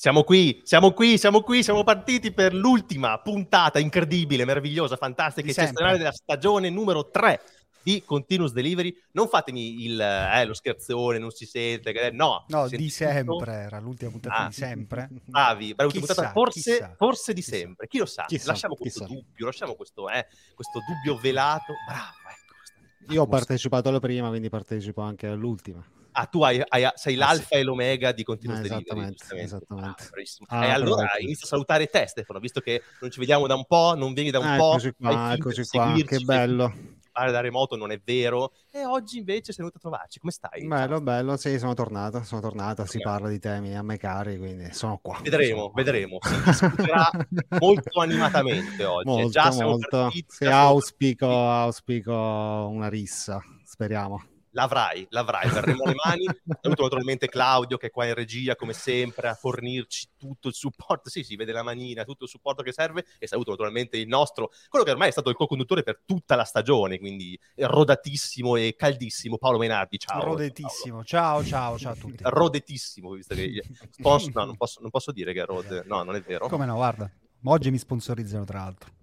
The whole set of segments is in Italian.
Siamo qui, siamo qui, siamo qui, siamo partiti per l'ultima puntata incredibile, meravigliosa, fantastica, eccezionale della stagione numero 3 di Continuous Delivery. Non fatemi il, eh, lo scherzone, non si sente, no. No, di sempre, tutto. era l'ultima puntata ah, di sempre. Bravi, bravi chissà, puntata, forse, chissà, forse di chissà. sempre. Chi lo sa? Chissà, lasciamo questo dubbio, lasciamo questo, eh, questo dubbio velato. Bravo, ecco. Io ho partecipato alla prima, quindi partecipo anche all'ultima. Ah, tu hai, hai, sei ah, l'alfa sì. e l'omega di Continuous eh, Esattamente, esattamente. Ah, ah, e allora inizio a salutare te, Stefano, visto che non ci vediamo da un po', non vieni da un ah, po'. Eccoci qua, eccoci qua, che bello. Da remoto non è vero. E oggi invece sei venuto a trovarci. Come stai? Bello, Ciao. bello. Sì, sono tornato, sono tornato. Si parla di temi a me cari, quindi sono qua. Vedremo, sono vedremo. Si discuterà molto animatamente oggi. Molto, già molto. Partiti, sì, auspico, auspico una rissa, speriamo l'avrai, l'avrai, verremo alle mani. Saluto naturalmente Claudio che è qua in regia come sempre a fornirci tutto il supporto, sì, si vede la manina, tutto il supporto che serve e saluto naturalmente il nostro, quello che ormai è stato il co-conduttore per tutta la stagione, quindi rodatissimo e caldissimo, Paolo Menardi, ciao. Rodetissimo, ciao, ciao, ciao a tutti. Rodetissimo, visto che sponsor, no, non posso, non posso dire che è rode, no, non è vero. Come no, guarda, oggi mi sponsorizzano tra l'altro.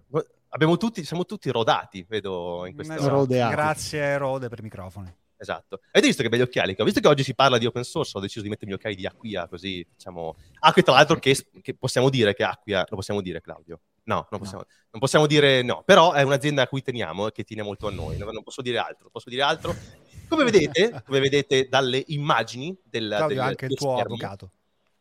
Abbiamo tutti, siamo tutti rodati, vedo in questa esatto. Grazie Rode per i microfoni. Esatto. Avete visto che belli occhiali? Ho visto che oggi si parla di open source, ho deciso di mettermi gli occhiali di Acquia, così diciamo... Acquia, tra l'altro, che, che, possiamo dire che Acquia... Lo possiamo dire, Claudio? No, non possiamo, no. non possiamo dire no. Però è un'azienda a cui teniamo e che tiene molto a noi. Non posso dire altro. Posso dire altro. Come vedete, come vedete dalle immagini del... Claudio, del, anche il tuo schermi, avvocato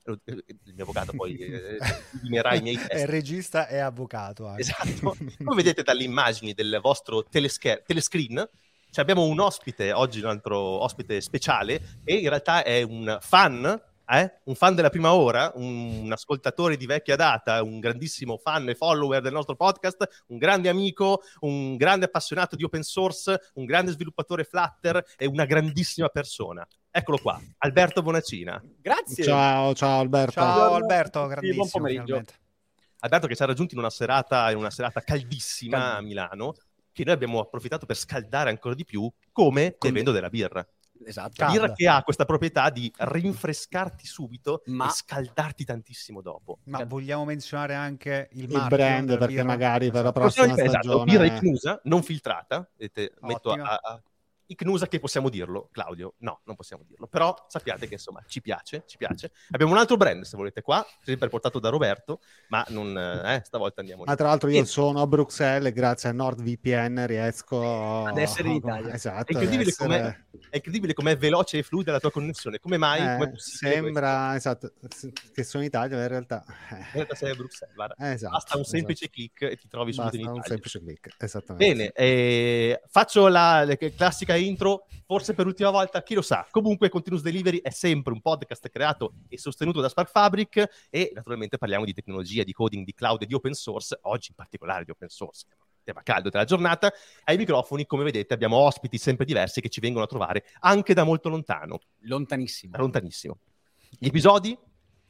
il mio avvocato poi eh, i miei testi. È regista e avvocato. Anche. Esatto. Come vedete dalle immagini del vostro telescher- telescreen, cioè abbiamo un ospite, oggi un altro ospite speciale, e in realtà è un fan, eh? un fan della prima ora, un, un, ascoltatore di vecchia data, un grandissimo fan e follower del nostro podcast, un grande amico, un grande appassionato di open source, un grande sviluppatore Flutter e una grandissima persona. Eccolo qua, Alberto Bonacina. Grazie. Ciao, ciao Alberto. Ciao Alberto, grandissimo. buon pomeriggio. Finalmente. Alberto che ci ha raggiunti in una serata, in una serata caldissima a Milano che noi abbiamo approfittato per scaldare ancora di più, come Con... bevendo della birra. Esatto. La birra che ha questa proprietà di rinfrescarti subito ma... e scaldarti tantissimo dopo. Ma Cal- vogliamo menzionare anche il, il brand perché birra? magari per la prossima esatto, stagione... Esatto, birra inclusa, non filtrata, vedete, metto a, a, Icnusa che possiamo dirlo, Claudio? No, non possiamo dirlo, però sappiate che insomma ci piace, ci piace. Abbiamo un altro brand se volete qua, sempre portato da Roberto, ma non, eh, stavolta andiamo lì. Ma tra l'altro io e... sono a Bruxelles e grazie a NordVPN riesco ad essere in Italia. Esatto, è incredibile, essere... com'è, è incredibile com'è veloce e fluida la tua connessione, come mai? Eh, sembra esatto, che sono in Italia, ma in realtà... Eh. In realtà sei a Bruxelles, guarda. Esatto, Basta un esatto. semplice click e ti trovi subito Basta in Italia. un semplice click, esattamente. Bene, eh, faccio la, la classica intro, forse per l'ultima volta, chi lo sa. Comunque Continuous Delivery è sempre un podcast creato e sostenuto da Spark Fabric e naturalmente parliamo di tecnologia, di coding, di cloud e di open source, oggi in particolare di open source, tema caldo della giornata. Ai microfoni, come vedete, abbiamo ospiti sempre diversi che ci vengono a trovare anche da molto lontano. Lontanissimo. Lontanissimo. Gli episodi,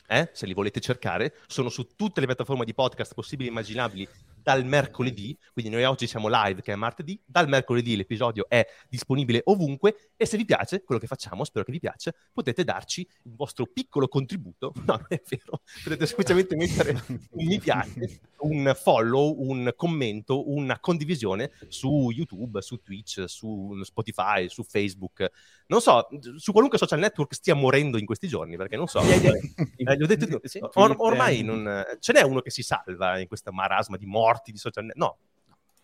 eh, se li volete cercare, sono su tutte le piattaforme di podcast possibili e immaginabili dal mercoledì, quindi noi oggi siamo live che è martedì, dal mercoledì l'episodio è disponibile ovunque e se vi piace quello che facciamo, spero che vi piaccia, potete darci il vostro piccolo contributo, no non è vero, potete semplicemente mettere un mi piace, un follow, un commento, una condivisione su YouTube, su Twitch, su Spotify, su Facebook, non so, su qualunque social network stia morendo in questi giorni, perché non so, eh, detto, or- ormai non, ce n'è uno che si salva in questa marasma di morte morti di social network. No,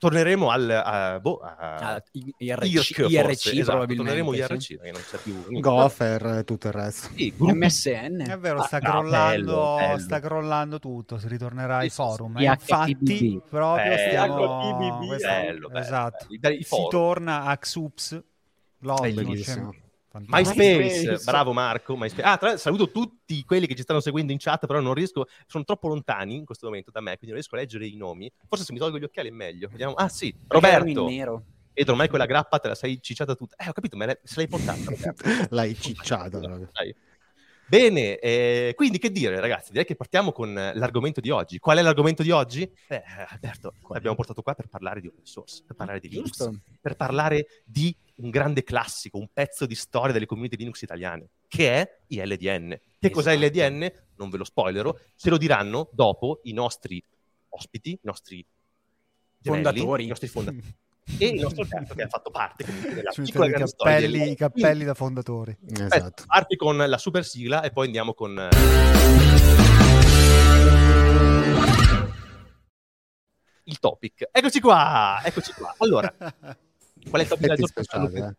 torneremo al a, boh, a, a IRC, IRC, IRC esatto, torneremo IRC sì. non c'è più Gopher e tutto il resto sì, MSN è vero sta, ah, crollando, bello, bello. sta crollando tutto si ritornerà ai forum eh. infatti proprio bello, stiamo questo, bello, esatto si torna a Xups LOL, bellissimo MySpace, MySpace, bravo Marco. MySpace. Ah, tra saluto tutti quelli che ci stanno seguendo in chat, però non riesco, sono troppo lontani in questo momento da me, quindi non riesco a leggere i nomi. Forse se mi tolgo gli occhiali è meglio. Vediamo. Ah, sì, Roberto. nero. Ed ormai quella grappa te la sei cicciata tutta. Eh, ho capito, ma se l'hai portata. L'hai cicciata. Bene, eh, quindi che dire ragazzi, direi che partiamo con l'argomento di oggi. Qual è l'argomento di oggi? Eh, Alberto, l'abbiamo portato qua per parlare di open source, per parlare di Linux, per parlare di un grande classico, un pezzo di storia delle community Linux italiane, che è ILDN. Che esatto. cos'è l'EDN? Non ve lo spoilerò, ce lo diranno dopo i nostri ospiti, i nostri fondatori. I nostri fondatori. e il nostro terzo che ha fatto parte comunque della cioè, piccola cappelli, i cappelli da fondatori. Esatto. Parti con la super sigla e poi andiamo con... Eh, il topic. Eccoci qua, eccoci qua. Allora, qual è il topic della giornata?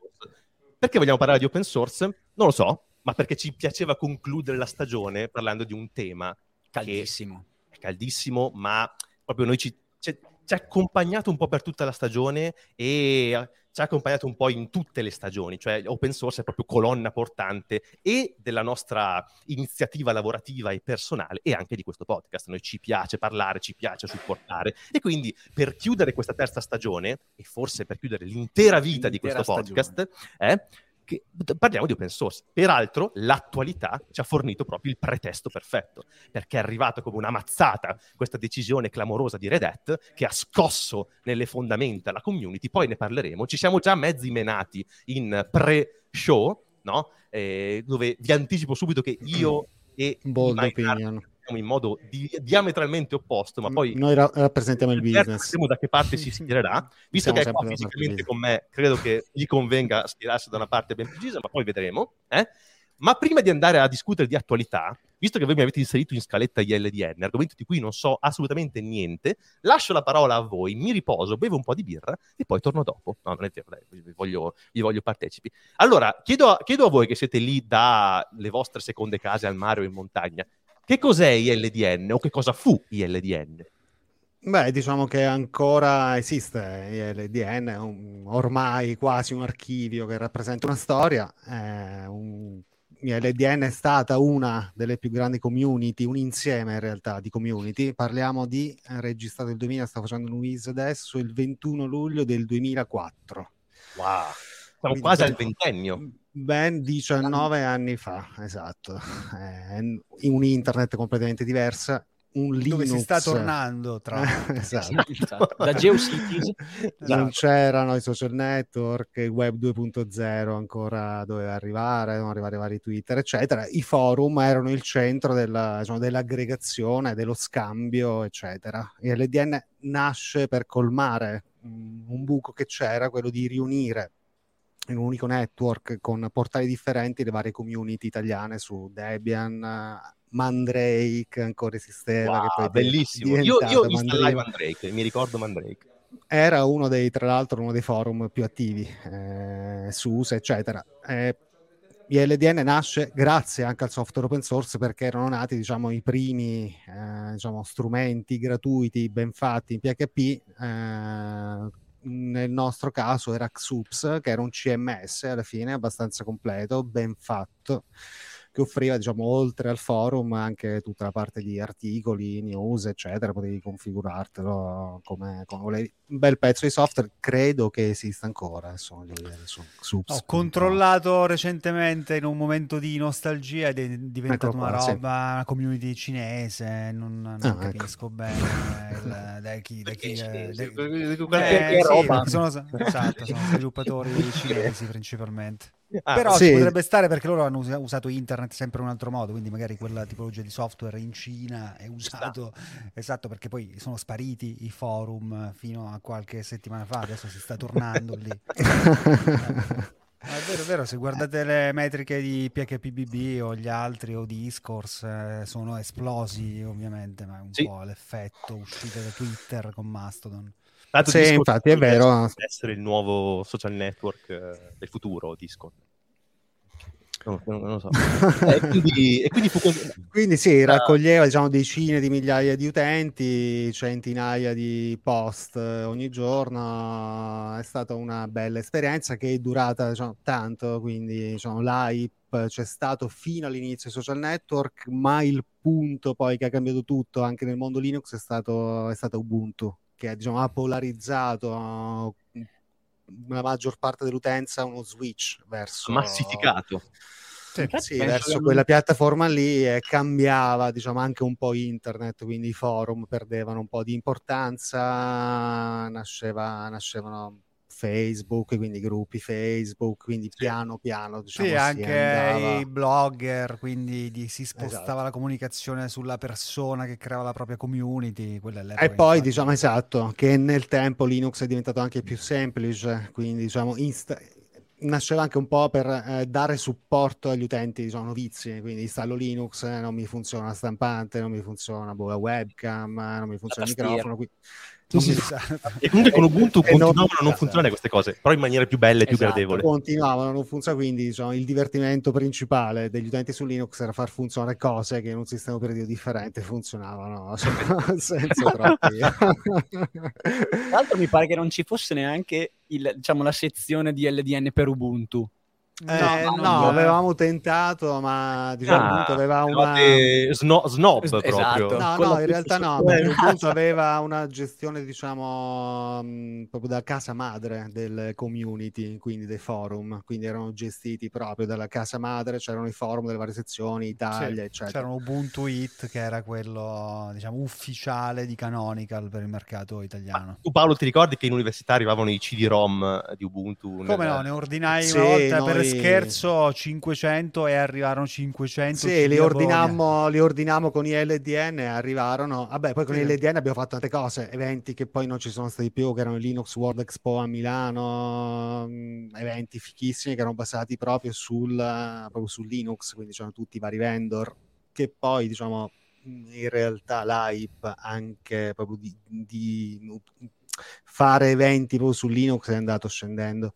Perché vogliamo parlare di open source? Non lo so, ma perché ci piaceva concludere la stagione parlando di un tema caldissimo. È caldissimo, ma proprio noi ci, ci, ci ha accompagnato un po' per tutta la stagione e ci ha accompagnato un po' in tutte le stagioni, cioè open source è proprio colonna portante e della nostra iniziativa lavorativa e personale e anche di questo podcast. Noi ci piace parlare, ci piace supportare e quindi per chiudere questa terza stagione e forse per chiudere l'intera vita l'intera di questo podcast, eh, che, parliamo di open source. Peraltro, l'attualità ci ha fornito proprio il pretesto perfetto, perché è arrivata come una mazzata questa decisione clamorosa di Red Hat che ha scosso nelle fondamenta la community. Poi ne parleremo. Ci siamo già mezzi menati in pre-show, no? eh, dove vi anticipo subito che io e Bold opinion in modo di- diametralmente opposto, ma poi noi ra- rappresentiamo il business. Vedremo da che parte si schiererà. Visto Siamo che è qua fisicamente con me, credo che gli convenga schierarsi da una parte ben precisa, ma poi vedremo. Eh? Ma prima di andare a discutere di attualità, visto che voi mi avete inserito in scaletta ILDN, argomento di cui non so assolutamente niente, lascio la parola a voi, mi riposo, bevo un po' di birra e poi torno dopo. No, non è vero, dai, vi, voglio, vi voglio partecipi. Allora, chiedo a, chiedo a voi che siete lì dalle vostre seconde case al mare o in montagna, che cos'è ILDN o che cosa fu ILDN? Beh, diciamo che ancora esiste ILDN, è un, ormai quasi un archivio che rappresenta una storia. Eh, un, ILDN è stata una delle più grandi community, un insieme in realtà di community. Parliamo di registrato il 2000, sta facendo un Wiz adesso, il 21 luglio del 2004. Wow, siamo Quindi, quasi al ventennio. Ben 19 anni fa, esatto. Eh, in un internet completamente diversa. Un Linux... Dove si sta tornando tra esatto. esatto. da GeoCities esatto. non c'erano i social network il web 2.0 ancora doveva arrivare dovevano arrivare vari Twitter eccetera i forum erano il centro della, diciamo, dell'aggregazione dello scambio eccetera e l'EDN nasce per colmare un buco che c'era quello di riunire in un unico network con portali differenti le varie community italiane su Debian, Mandrake ancora esisteva. Wow, che poi bellissimo. Io, io ho visto live Mandrake, mi ricordo Mandrake. Era uno dei, tra l'altro, uno dei forum più attivi eh, su USA, eccetera. Eh, ILDN nasce grazie anche al software open source perché erano nati diciamo, i primi eh, diciamo, strumenti gratuiti ben fatti in PHP eh, nel nostro caso era Xups, che era un CMS alla fine abbastanza completo, ben fatto che offriva, diciamo, oltre al forum anche tutta la parte di articoli, news, eccetera, potevi configurartelo come, come volevi. Un bel pezzo di software, credo che esista ancora, vedere su, su Ho controllato recentemente in un momento di nostalgia ed è diventata ecco una roba, sì. una community cinese, non, non ah, ecco. capisco ecco. bene il, da chi, da chi, eh, sono, esatto, sono sviluppatori cinesi principalmente. Ah, Però sì. ci potrebbe stare perché loro hanno usato internet sempre in un altro modo, quindi magari quella tipologia di software in Cina è usato esatto perché poi sono spariti i forum fino a qualche settimana fa, adesso si sta tornando lì. è vero, è vero, se guardate le metriche di PHPBB o gli altri o di Discourse eh, sono esplosi ovviamente, ma è un sì. po' l'effetto uscite da Twitter con Mastodon. Tanto sì, infatti è vero. essere il nuovo social network eh, del futuro, Discord. No, non lo so. e, quindi, e quindi, fu... quindi sì, raccoglieva diciamo, decine di migliaia di utenti, centinaia di post ogni giorno. È stata una bella esperienza che è durata diciamo, tanto, quindi diciamo, l'hype c'è stato fino all'inizio dei social network, ma il punto poi che ha cambiato tutto anche nel mondo Linux è stato, è stato Ubuntu che diciamo, ha polarizzato la maggior parte dell'utenza uno switch verso massificato. Sì, sì verso quella piattaforma lì e cambiava diciamo anche un po' internet quindi i forum perdevano un po' di importanza nasceva, nascevano Facebook, quindi gruppi Facebook, quindi piano piano diciamo, sì, anche i blogger, quindi di, si spostava esatto. la comunicazione sulla persona che creava la propria community. e poi diciamo esatto, che nel tempo Linux è diventato anche più semplice, quindi diciamo insta- nasceva anche un po' per eh, dare supporto agli utenti diciamo, novizi, quindi installo Linux, eh, non mi funziona la stampante, non mi funziona boh, la webcam, eh, non mi funziona il microfono. Qui... Sì, sì. E comunque con Ubuntu continuavano a non funzionare queste cose, però in maniera più bella e più esatto, gradevole. Continuavano a non funzionare, quindi diciamo, il divertimento principale degli utenti su Linux era far funzionare cose che in un sistema operativo differente funzionavano senza troppi. Tra l'altro mi pare che non ci fosse neanche il, diciamo, la sezione di LDN per Ubuntu. Eh, no, no, avevamo tentato, ma diciamo, ah, aveva una sno- snob esatto. proprio. No, no, in realtà no, perché Ubuntu aveva una gestione, diciamo, mh, proprio da casa madre del community, quindi dei forum, quindi erano gestiti proprio dalla casa madre, c'erano i forum delle varie sezioni, Italia, sì, eccetera. C'era Ubuntu It che era quello, diciamo, ufficiale di Canonical per il mercato italiano. Ma tu Paolo ti ricordi che in università arrivavano i CD-ROM di Ubuntu? Come nel... no, ne ordinai sì, una volta noi... per scherzo 500 e arrivarono 500. Sì, li ordinammo, li ordinammo, con i LDN e arrivarono. Vabbè, poi con sì. i LDN abbiamo fatto tante cose, eventi che poi non ci sono stati più, che erano il Linux World Expo a Milano, mm, eventi fichissimi che erano basati proprio sul, proprio sul Linux, quindi c'erano tutti i vari vendor che poi diciamo in realtà l'hype anche proprio di, di fare eventi proprio su Linux è andato scendendo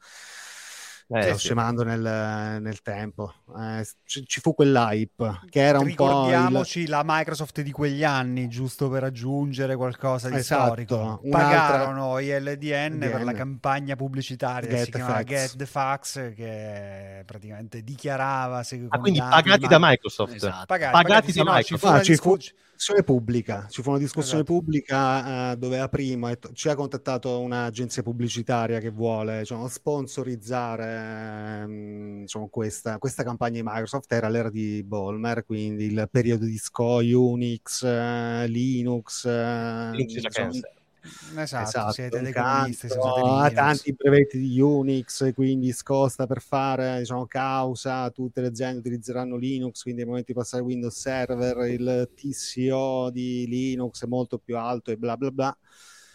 eh, sì. scemando nel, nel tempo. Eh, ci, ci, fu quell'hype che era un po'. Ricordiamoci il... la Microsoft di quegli anni, giusto per aggiungere qualcosa di esatto. storico. Pagarono i LDN, per la campagna pubblicitaria che si chiamava Get the Fax, che praticamente dichiarava. Se, ah, quindi pagati da Microsoft. Esatto. Pagati, pagati, pagati da no, Microsoft. Ah, ci fu, discussione pubblica, ci fu una discussione esatto. pubblica uh, dove a primo ci ha contattato un'agenzia pubblicitaria che vuole diciamo, sponsorizzare um, diciamo, questa, questa, campagna di Microsoft, era l'era di Bolmer, quindi il periodo di SCO, Unix, uh, Linux, uh, Linux diciamo, Esatto, esatto siete dei comunisti, ha tanti brevetti di Unix, quindi scosta per fare diciamo, causa, tutte le aziende utilizzeranno Linux, quindi nel momento di passare Windows Server il TCO di Linux è molto più alto e bla bla bla.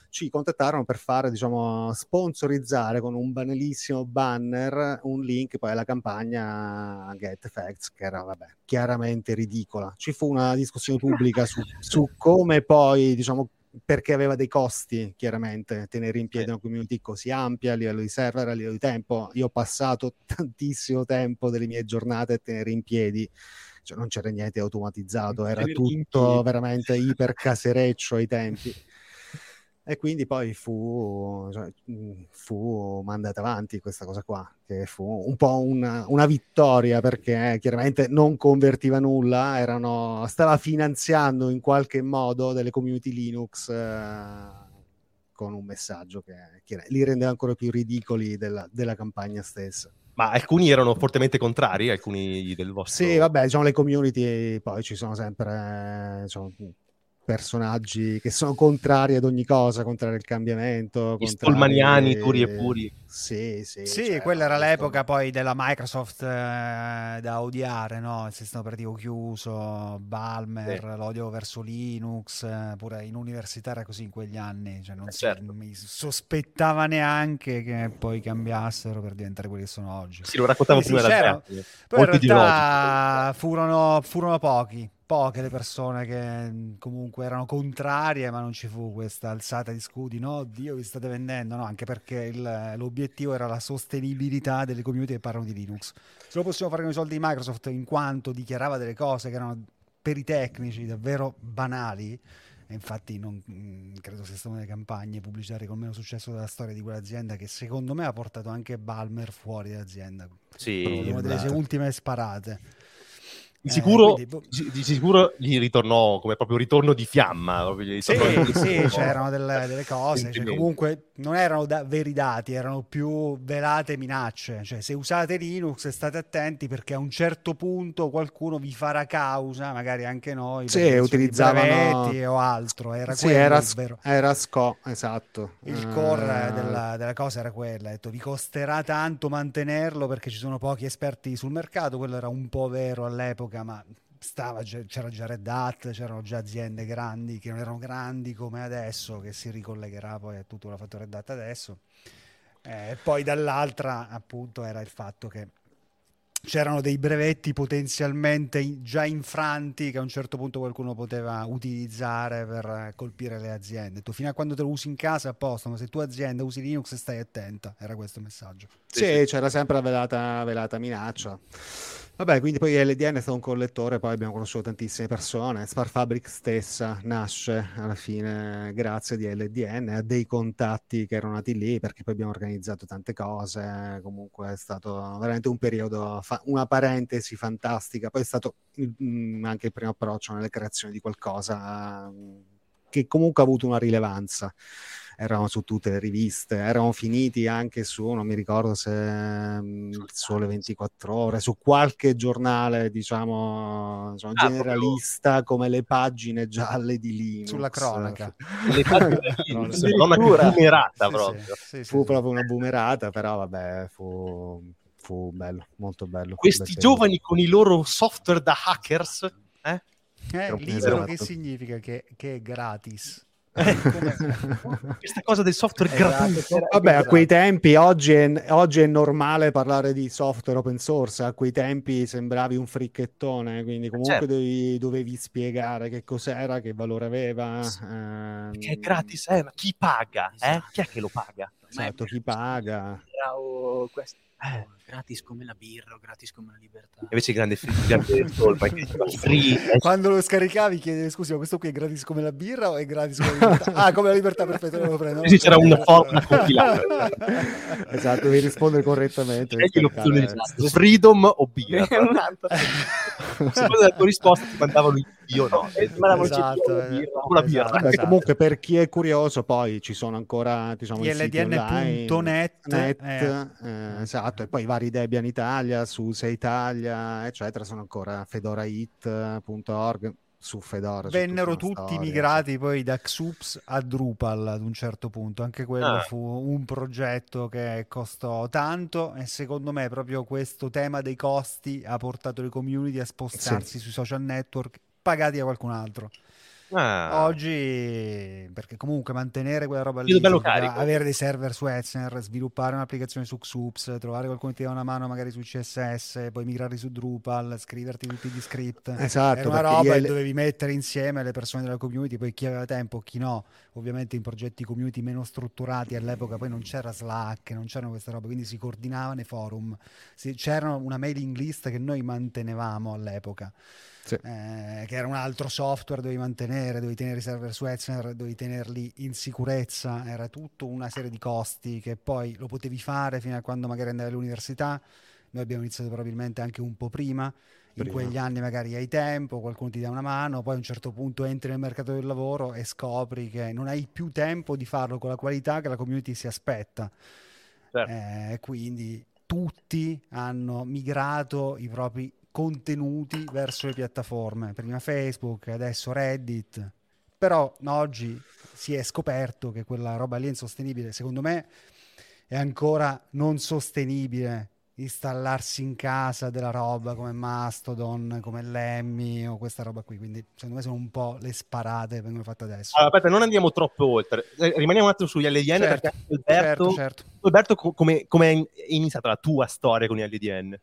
Ci contattarono per fare, diciamo, sponsorizzare con un banalissimo banner un link poi alla campagna Get Facts, che era, vabbè, chiaramente ridicola. Ci fu una discussione pubblica su, su come poi, diciamo, perché aveva dei costi, chiaramente, tenere in piedi una community così ampia a livello di server, a livello di tempo. Io ho passato tantissimo tempo delle mie giornate a tenere in piedi, cioè non c'era niente automatizzato, era tutto veramente iper casereccio ai tempi. E quindi poi fu, cioè, mhmm, fu, mandata avanti questa cosa qua, che fu un po' una, una, vittoria perché chiaramente non convertiva nulla, erano, stava finanziando in qualche modo delle community Linux eh, con un messaggio che, che, li rendeva ancora più ridicoli della, della campagna stessa. Ma alcuni erano fortemente contrari, alcuni del vostro... Sì, vabbè, diciamo le community poi ci sono sempre... Diciamo, personaggi che sono contrari ad ogni cosa, contrari al cambiamento. Gli stolmaniani puri e puri. Sì, sì. Sì, cioè, quella era l'epoca poi della Microsoft eh, da odiare, no? Il sistema operativo chiuso, Balmer, sì. l'odio verso Linux, eh, pure in università era così in quegli anni, cioè non, eh, si, certo. non mi sospettava neanche che poi cambiassero per diventare quelli che sono oggi. Sì, lo raccontavo sì, prima sì, te. Poi in realtà furono, furono pochi poche le persone che mm, comunque erano contrarie, ma non ci fu questa alzata di scudi, no, Dio vi state vendendo, no, anche perché il, l'obiettivo era la sostenibilità delle community che parlano di Linux. Se lo possiamo fare con i soldi di Microsoft, in quanto dichiarava delle cose che erano per i tecnici davvero banali, e infatti non mm, credo sia stata una delle campagne pubblicitarie con meno successo della storia di quell'azienda che secondo me ha portato anche Balmer fuori dall'azienda. Sì, una delle esatto. ultime sparate. Di eh, sicuro, eh, quindi... di, di, sicuro gli ritornò come proprio ritorno di fiamma. Sì, sì c'erano delle, delle cose. Cioè, comunque non erano da, veri dati, erano più velate minacce. Cioè, se usate Linux state attenti perché a un certo punto qualcuno vi farà causa, magari anche noi. Sì, utilizzavano o altro. Era sì, era, era SCO, esatto. Il core uh... della, della, cosa era quella. Detto, vi costerà tanto mantenerlo perché ci sono pochi esperti sul mercato. Quello era un po' vero all'epoca all'epoca, ma stava, c'era già Red Hat, c'erano già aziende grandi che non erano grandi come adesso, che si ricollegherà poi a tutto quello fatto Red Hat adesso. E eh, poi dall'altra appunto era il fatto che c'erano dei brevetti potenzialmente già infranti che a un certo punto qualcuno poteva utilizzare per colpire le aziende. Tu fino a quando te lo usi in casa a posto, ma se tu azienda usi Linux stai attenta, era questo il messaggio. Sì, sì. c'era sempre la velata, velata minaccia. Vabbè, quindi poi LDN è stato un collettore, poi abbiamo conosciuto tantissime persone. Spar Fabric stessa nasce alla fine grazie di LDN, a dei contatti che erano nati lì, perché poi abbiamo organizzato tante cose. Comunque è stato veramente un periodo, fa- una parentesi fantastica. Poi è stato mh, mm, anche il primo approccio nelle creazioni di qualcosa mh, mm, che comunque ha avuto una rilevanza erano su tutte le riviste, erano finiti anche su, non mi ricordo se um, Sole 24 ore, su qualche giornale, diciamo, diciamo ah, generalista proprio... come le pagine gialle di Linux. Sulla cronaca. le pagine di Linux, una boomerata sì, proprio. Sì, sì, fu proprio una boomerata, però vabbè, fu, fu bello, molto bello. Questi giovani con i loro software da hackers, eh? Eh, libero che significa che, che è gratis. Eh, questa cosa del software esatto, gratuito. Vabbè, a quei tempi, oggi è, oggi è, normale parlare di software open source, a quei tempi sembravi un fricchettone, quindi comunque certo. dovevi, dovevi, spiegare che cos'era, che valore aveva. Sì. Ehm... Che è gratis, eh? ma chi paga? Eh? Esatto. Chi è che lo paga? Esatto, chi paga? O questo eh, gratis come la birra gratis come la libertà. Invece grande Stolpa free. Quando lo scaricavi chiede scusi ma questo qui è gratis come la birra o è gratis come la libertà? Ah, come la libertà, perfetto, lo prendo. Sì, c'era una forma compilata. esatto, devi rispondere correttamente. l'opzione esatto. Freedom o birra? Secondo la tua risposta ti mandavano io no. Esatto, una birra. Beh, comunque per chi è curioso poi ci sono ancora diciamo, ildn.net eh. eh, esatto esatto, e poi vari Debian Italia, su Se Italia, eccetera, sono ancora fedorahit.org su Fedora. Vennero tutti storia, migrati poi da Xups a Drupal ad un certo punto, anche quello ah. fu un progetto che costò tanto e secondo me proprio questo tema dei costi ha portato le community a spostarsi sì. sui social network pagati da qualcun altro. Ah. Oggi, perché comunque mantenere quella roba lì, avere dei server su Etsner, sviluppare un'applicazione su Xups, trovare qualcuno che ti dà una mano magari su CSS, poi migrare su Drupal, scriverti tutti gli script. Esatto, Era una roba che dovevi mettere insieme le persone della community, poi chi aveva tempo, chi no. Ovviamente in progetti community meno strutturati all'epoca poi non c'era Slack, non c'erano queste robe, quindi si coordinava nei forum. C'era una mailing list che noi mantenevamo all'epoca sì. eh, che era un altro software, dovevi mantenere, dovevi tenere i server su Etsner, dovevi tenerli in sicurezza, era tutta una serie di costi che poi lo potevi fare fino a quando magari andavi all'università, noi abbiamo iniziato probabilmente anche un po' prima, in prima. quegli anni magari hai tempo, qualcuno ti dà una mano, poi a un certo punto entri nel mercato del lavoro e scopri che non hai più tempo di farlo con la qualità che la community si aspetta. Certo. Eh, quindi tutti hanno migrato i propri contenuti verso le piattaforme, prima Facebook, adesso Reddit, però oggi si è scoperto che quella roba lì è insostenibile, secondo me è ancora non sostenibile installarsi in casa della roba come Mastodon, come Lemmy o questa roba qui. Quindi secondo me sono un po' le sparate che vengono fatte adesso. Allora, aspetta, non andiamo troppo oltre. Eh, rimaniamo un attimo sugli LDN certo, perché Alberto, certo, certo. Alberto come, come è iniziata la tua storia con gli LDN?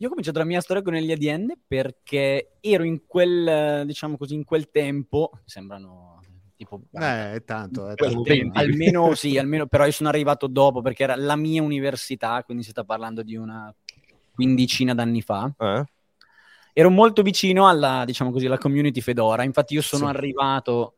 Io ho cominciato la mia storia con gli ADN perché ero in quel, diciamo così, in quel tempo, sembrano tipo... Eh, tanto, è tanto. Tempo, almeno sì, almeno, però io sono arrivato dopo perché era la mia università, quindi si sta parlando di una quindicina d'anni fa. Eh? Ero molto vicino alla, diciamo così, alla community Fedora, infatti io sono sì. arrivato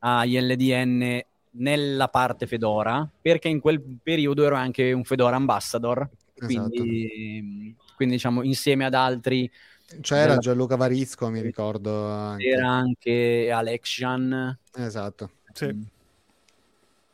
agli LDN nella parte Fedora perché in quel periodo ero anche un Fedora ambassador. Esatto quindi diciamo insieme ad altri. C'era della... Gianluca Varisco, mi ricordo. Anche. C'era anche Alexian. Esatto. Sì.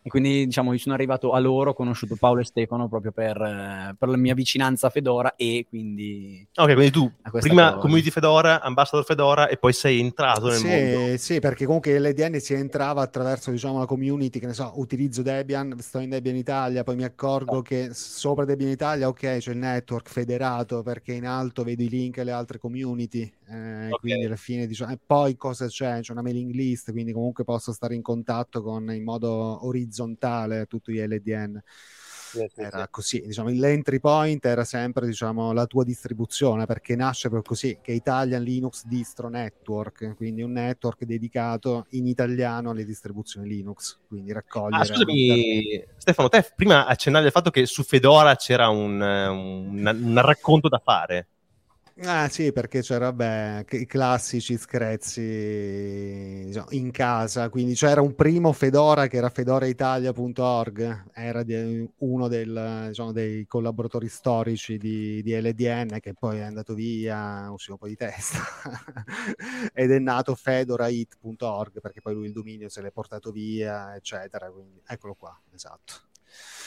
E quindi diciamo io sono arrivato a loro, ho conosciuto Paolo e Stefano proprio per, eh, per la mia vicinanza a Fedora e quindi... Ok, quindi tu prima cosa. community Fedora, ambassador Fedora e poi sei entrato nel sì, mondo. Sì, perché comunque l'EDN si entrava attraverso diciamo la community, che ne so, utilizzo Debian, sto in Debian Italia, poi mi accorgo oh. che sopra Debian Italia, ok, c'è il network federato perché in alto vedo i link alle altre community, eh, okay. quindi alla fine diciamo... E poi cosa c'è? C'è una mailing list, quindi comunque posso stare in contatto con in modo orizzontale tutti gli LDN. era così, diciamo, l'entry point era sempre diciamo, la tua distribuzione perché nasce proprio così, che Italian Linux Distro Network, quindi un network dedicato in italiano alle distribuzioni Linux, quindi raccogliere... Ah, scusami, Stefano, te prima accennavi al fatto che su Fedora c'era un, un, un racconto da fare. Ah sì, perché c'era beh, i classici screzzi diciamo, in casa, quindi c'era un primo Fedora che era fedoraitalia.org, era di, uno del, diciamo, dei collaboratori storici di, di, LDN che poi è andato via, uscì un po' di testa, ed è nato fedorahit.org perché poi lui il dominio se l'è portato via, eccetera, quindi eccolo qua, esatto.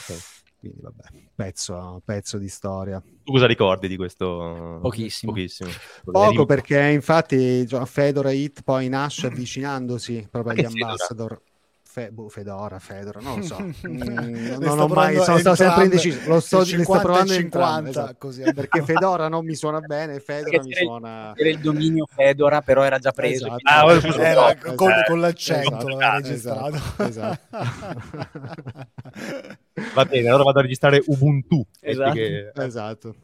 Okay. Quindi vabbè, pezzo, pezzo di storia. Tu cosa ricordi di questo? Pochissimo. Pochissimo. Poco perché infatti Fedora Hit poi nasce avvicinandosi proprio agli ambassador. Fe, boh, Fedora, Fedora, non lo so. Mm, non ho mai, sono, sono sempre indeciso. Lo sto, 50 sto provando 50, esatto. così, perché Fedora non mi suona bene, Fedora mi suona... Era il dominio Fedora, però era già preso. Esatto. Ah, esatto. Era, con, con, con, l'accento esatto. l'aveva registrato. Esatto. Va bene, allora vado a registrare Ubuntu. Esatto. Che... esatto.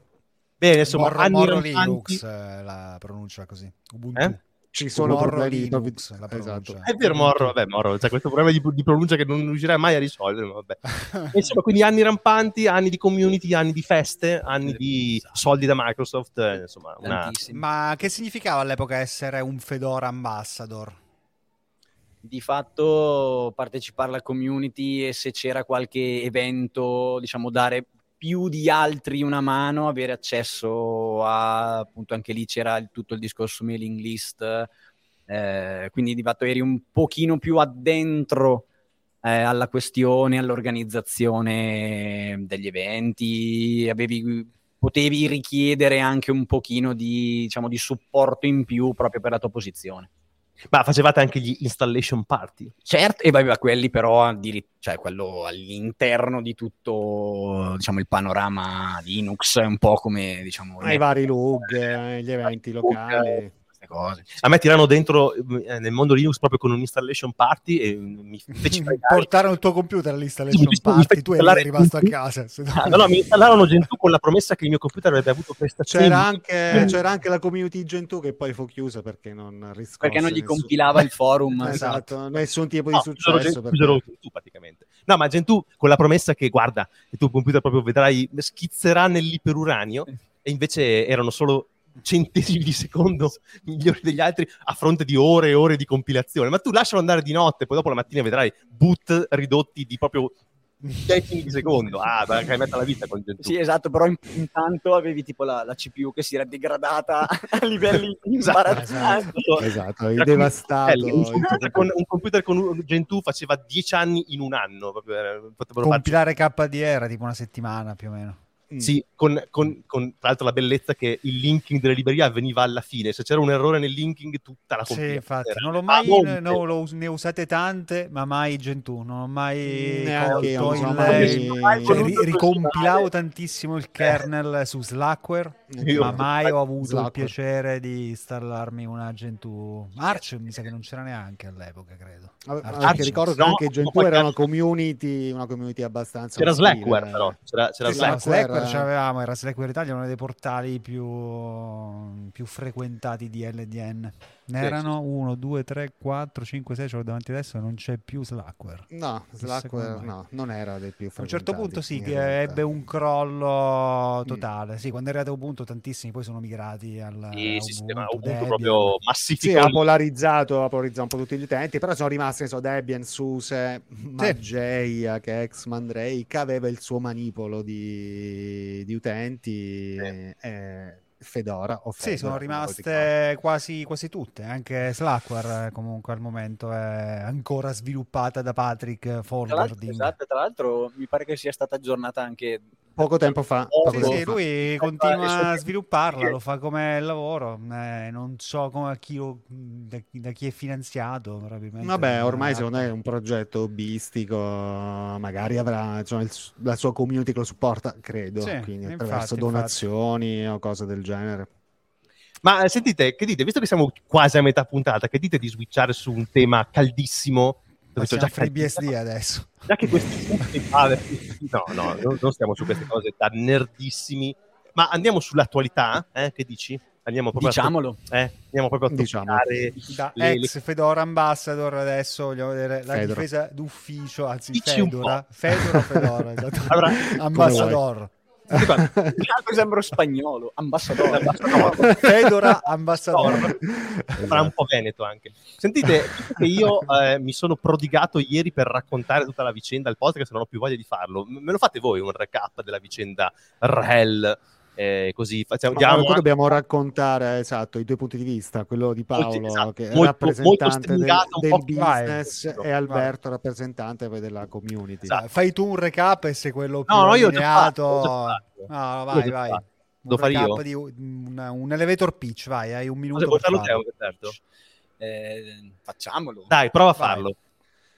Bene, insomma, Morro, anni Morro Linux, eh, la pronuncia così. Ubuntu. Eh? Ci sono Morro problemi Linux, la esatto. È per Morro, vabbè, Morro, c'è questo problema di, di, pronuncia che non riuscirai mai a risolvere, vabbè. Insomma, quindi anni rampanti, anni di community, anni di feste, anni di soldi da Microsoft, eh, insomma, una... Ma che significava all'epoca essere un Fedora ambassador? Di fatto partecipare alla community e se c'era qualche evento, diciamo, dare più di altri una mano, avere accesso a, appunto anche lì c'era il, tutto il discorso mailing list, eh, quindi di fatto eri un pochino più addentro eh, alla questione, all'organizzazione degli eventi, avevi, potevi richiedere anche un pochino di, diciamo, di supporto in più proprio per la tua posizione. Ma facevate anche gli installation party? Certo, e vai, quelli però, cioè quello all'interno di tutto, diciamo, il panorama Linux, un po' come, diciamo... I vari log, eh, gli eventi locali queste cose. A me tirano dentro eh, nel mondo Linux proprio con un installation party e mi feci Portarono il tuo computer all'installation sì, party, tu eri rimasto a casa. Ah, no, no, mi installarono Gentoo con la promessa che il mio computer avrebbe avuto prestazioni. C'era anche, c'era anche la community Gentoo che poi fu chiusa perché non riscosse Perché non gli nessun... compilava il forum. esatto, nessun tipo no, di successo. Perché... Gentoo praticamente. No, ma Gentoo con la promessa che guarda, il tuo computer proprio vedrai schizzerà nell'iperuranio e invece erano solo centesimi di secondo migliori degli altri a fronte di ore e ore di compilazione. Ma tu lascialo andare di notte, poi dopo la mattina vedrai boot ridotti di proprio decimi di secondo. Ah, che hai messo la vita con Gentoo. Sì, esatto, però intanto avevi tipo la, la, CPU che si era degradata a livelli esatto, imbarazzanti. Esatto, esatto era devastato. Un computer, con, un computer con Gentoo faceva dieci anni in un anno. Proprio, Compilare farci... KDE era tipo una settimana più o meno. Mm. Sì, con, con, con, tra l'altro la bellezza che il linking delle librerie avveniva alla fine. Se c'era un errore nel linking, tutta la Sì, infatti, non l'ho mai, no, lo, ne ho usate tante, ma mai Gentoo. Non ho mai Neanche io, il, mai... Cioè, ri, ricompilavo tantissimo il kernel su Slackware, io ma mai ho avuto Slackware. il piacere di installarmi una Gentoo. Arch mi sa che non c'era neanche all'epoca, credo. Arch, ricordo che no, anche Gentoo era una community, una community abbastanza... C'era Slackware però, c'era, c'era Slackware Slackware ce l'avevamo, era Slackware Italia, uno dei portali più, più frequentati di LDN. Ne sì, erano 1, 2, 3, 4, 5, 6, ce l'ho davanti adesso, non c'è più Slackware. No, Slackware no, non era dei più A un certo punto sì, che ebbe un crollo mm. totale. Mm. Sì, quando era arrivato Ubuntu tantissimi poi sono migrati al sì, sì, Ubuntu, sì, Ubuntu proprio massificato. Sì, ha polarizzato, ha polarizzato un po' tutti gli utenti, però sono rimasti, so, Debian, SUSE, Mageia, che ex Mandrake aveva il suo manipolo di, di utenti. Eh. E, Fedora. O Fedora, sì, sono rimaste quasi, quasi, tutte, anche Slackware comunque al momento è ancora sviluppata da Patrick Forwarding. Esatto, tra l'altro mi pare che sia stata aggiornata anche poco tempo fa. Poco sì, tempo sì, fa. lui continua a svilupparla, lo fa come lavoro. Eh, non so come, chi lo, da, da, chi è finanziato. Probabilmente. Vabbè, ormai secondo me è un progetto hobbistico, magari avrà insomma, il, la sua community che lo supporta, credo, sì, quindi attraverso infatti, donazioni infatti. o cose del genere. Ma eh, sentite, che dite, visto che siamo quasi a metà puntata, che dite di switchare su un tema caldissimo dove già FreeBSD adesso. Già che questi no, no, non, stiamo su queste cose da nerdissimi, ma andiamo sull'attualità, eh? Che dici? Andiamo proprio Diciamolo. A, eh? Andiamo proprio a diciamo. toccare da le, ex le... Fedora Ambassador adesso vogliamo vedere la Fedora. difesa d'ufficio, anzi Dici Fedora, Fedora Fedora, esatto. allora, Ambassador. Mi sembra spagnolo, ambassadore. Fedora ambassadore. Sarà un po' veneto anche. Sentite, che io eh, mi sono prodigato ieri per raccontare tutta la vicenda al podcast, non ho più voglia di farlo. Me lo fate voi un recap della vicenda RHEL? Eh, così facciamo Ma anche... dobbiamo raccontare esatto i due punti di vista quello di Paolo esatto, che è molto, rappresentante del, del business vai, e Alberto vai. rappresentante della community. Esatto. fai tu un recap e se quello più no, no, io allineato. no, vai vai. fatto. lo fare io? di un, un, elevator pitch vai hai un minuto per farlo. Certo. eh, facciamolo. Dai prova a farlo.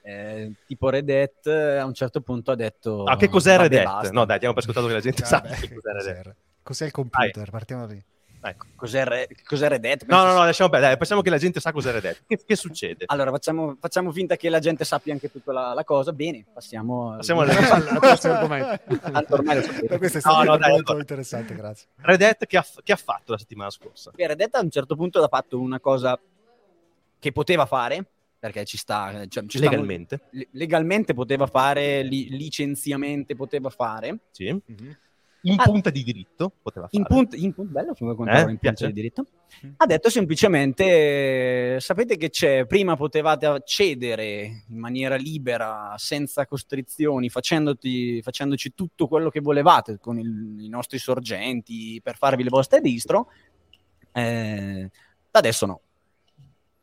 Eh, tipo Red Hat a un certo punto ha detto ah, che cos'è Red Hat? no dai diamo per scontato che la gente sa che cos'è Red Hat Cos'è il computer? Dai. Partiamo da lì. Ecco. Cos'è, Re- cos'è Red? No, no, no, lasciamo perdere. Pensiamo che la gente sa cos'è Red Hat. Che, che succede? Allora, facciamo, facciamo, finta che la gente sappia anche tutta la, la cosa. Bene, passiamo, passiamo al prossimo argomento. Ormai lo sapete. Questo è stato no, no, dai, molto interessante, grazie. Red Hat che ha, che ha fatto la settimana scorsa? Beh, Red Hat a un certo punto ha fatto una cosa che poteva fare, perché ci sta, cioè, ci legalmente. Sta, legalmente poteva fare, li, licenziamente poteva fare. Sì. Mm-hmm in ah, punta di diritto poteva fare. In punta, in punta, bello come eh, in punta di diritto. Ha detto semplicemente, sapete che c'è, prima potevate accedere in maniera libera, senza costrizioni, facendoci tutto quello che volevate con il, i nostri sorgenti per farvi le vostre distro, eh, da adesso no.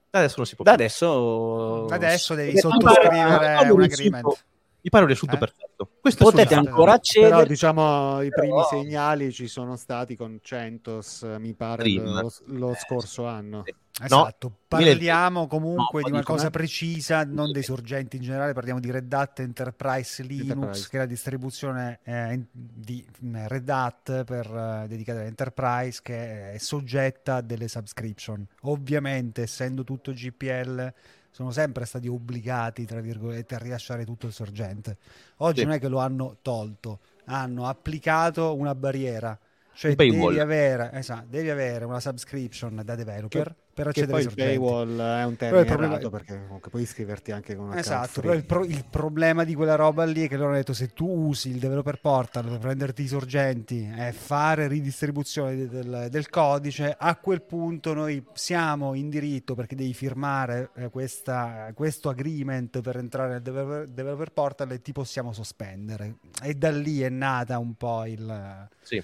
Da adesso non si può da. Adesso... adesso devi sottoscrivere un agreement mi pare un riassunto eh? perfetto. Questo Potete ancora accedere. Però diciamo i primi Però... segnali ci sono stati con Centos, mi pare, lo, lo, scorso anno. Esatto, no, parliamo comunque no, di una cosa precisa, non dei sorgenti in generale, parliamo di Red Hat Enterprise Linux, Enterprise. che è la distribuzione eh, di eh, Red Hat per, eh, dedicata all'Enterprise, che è soggetta a delle subscription. Ovviamente, essendo tutto GPL, sono sempre stati obbligati, tra virgolette, a rilasciare tutto il sorgente. Oggi sì. non è che lo hanno tolto, hanno applicato una barriera. Cioè devi avere, esatto, devi avere, una subscription da developer che per accedere poi il paywall è un termine problema... errato perché comunque puoi iscriverti anche con una esatto però il, pro- il, problema di quella roba lì è che loro hanno detto se tu usi il developer portal per prenderti i sorgenti e fare ridistribuzione del, del codice a quel punto noi siamo in diritto perché devi firmare eh, questa, questo agreement per entrare nel developer, developer portal e ti possiamo sospendere. E da lì è nata un po' il sì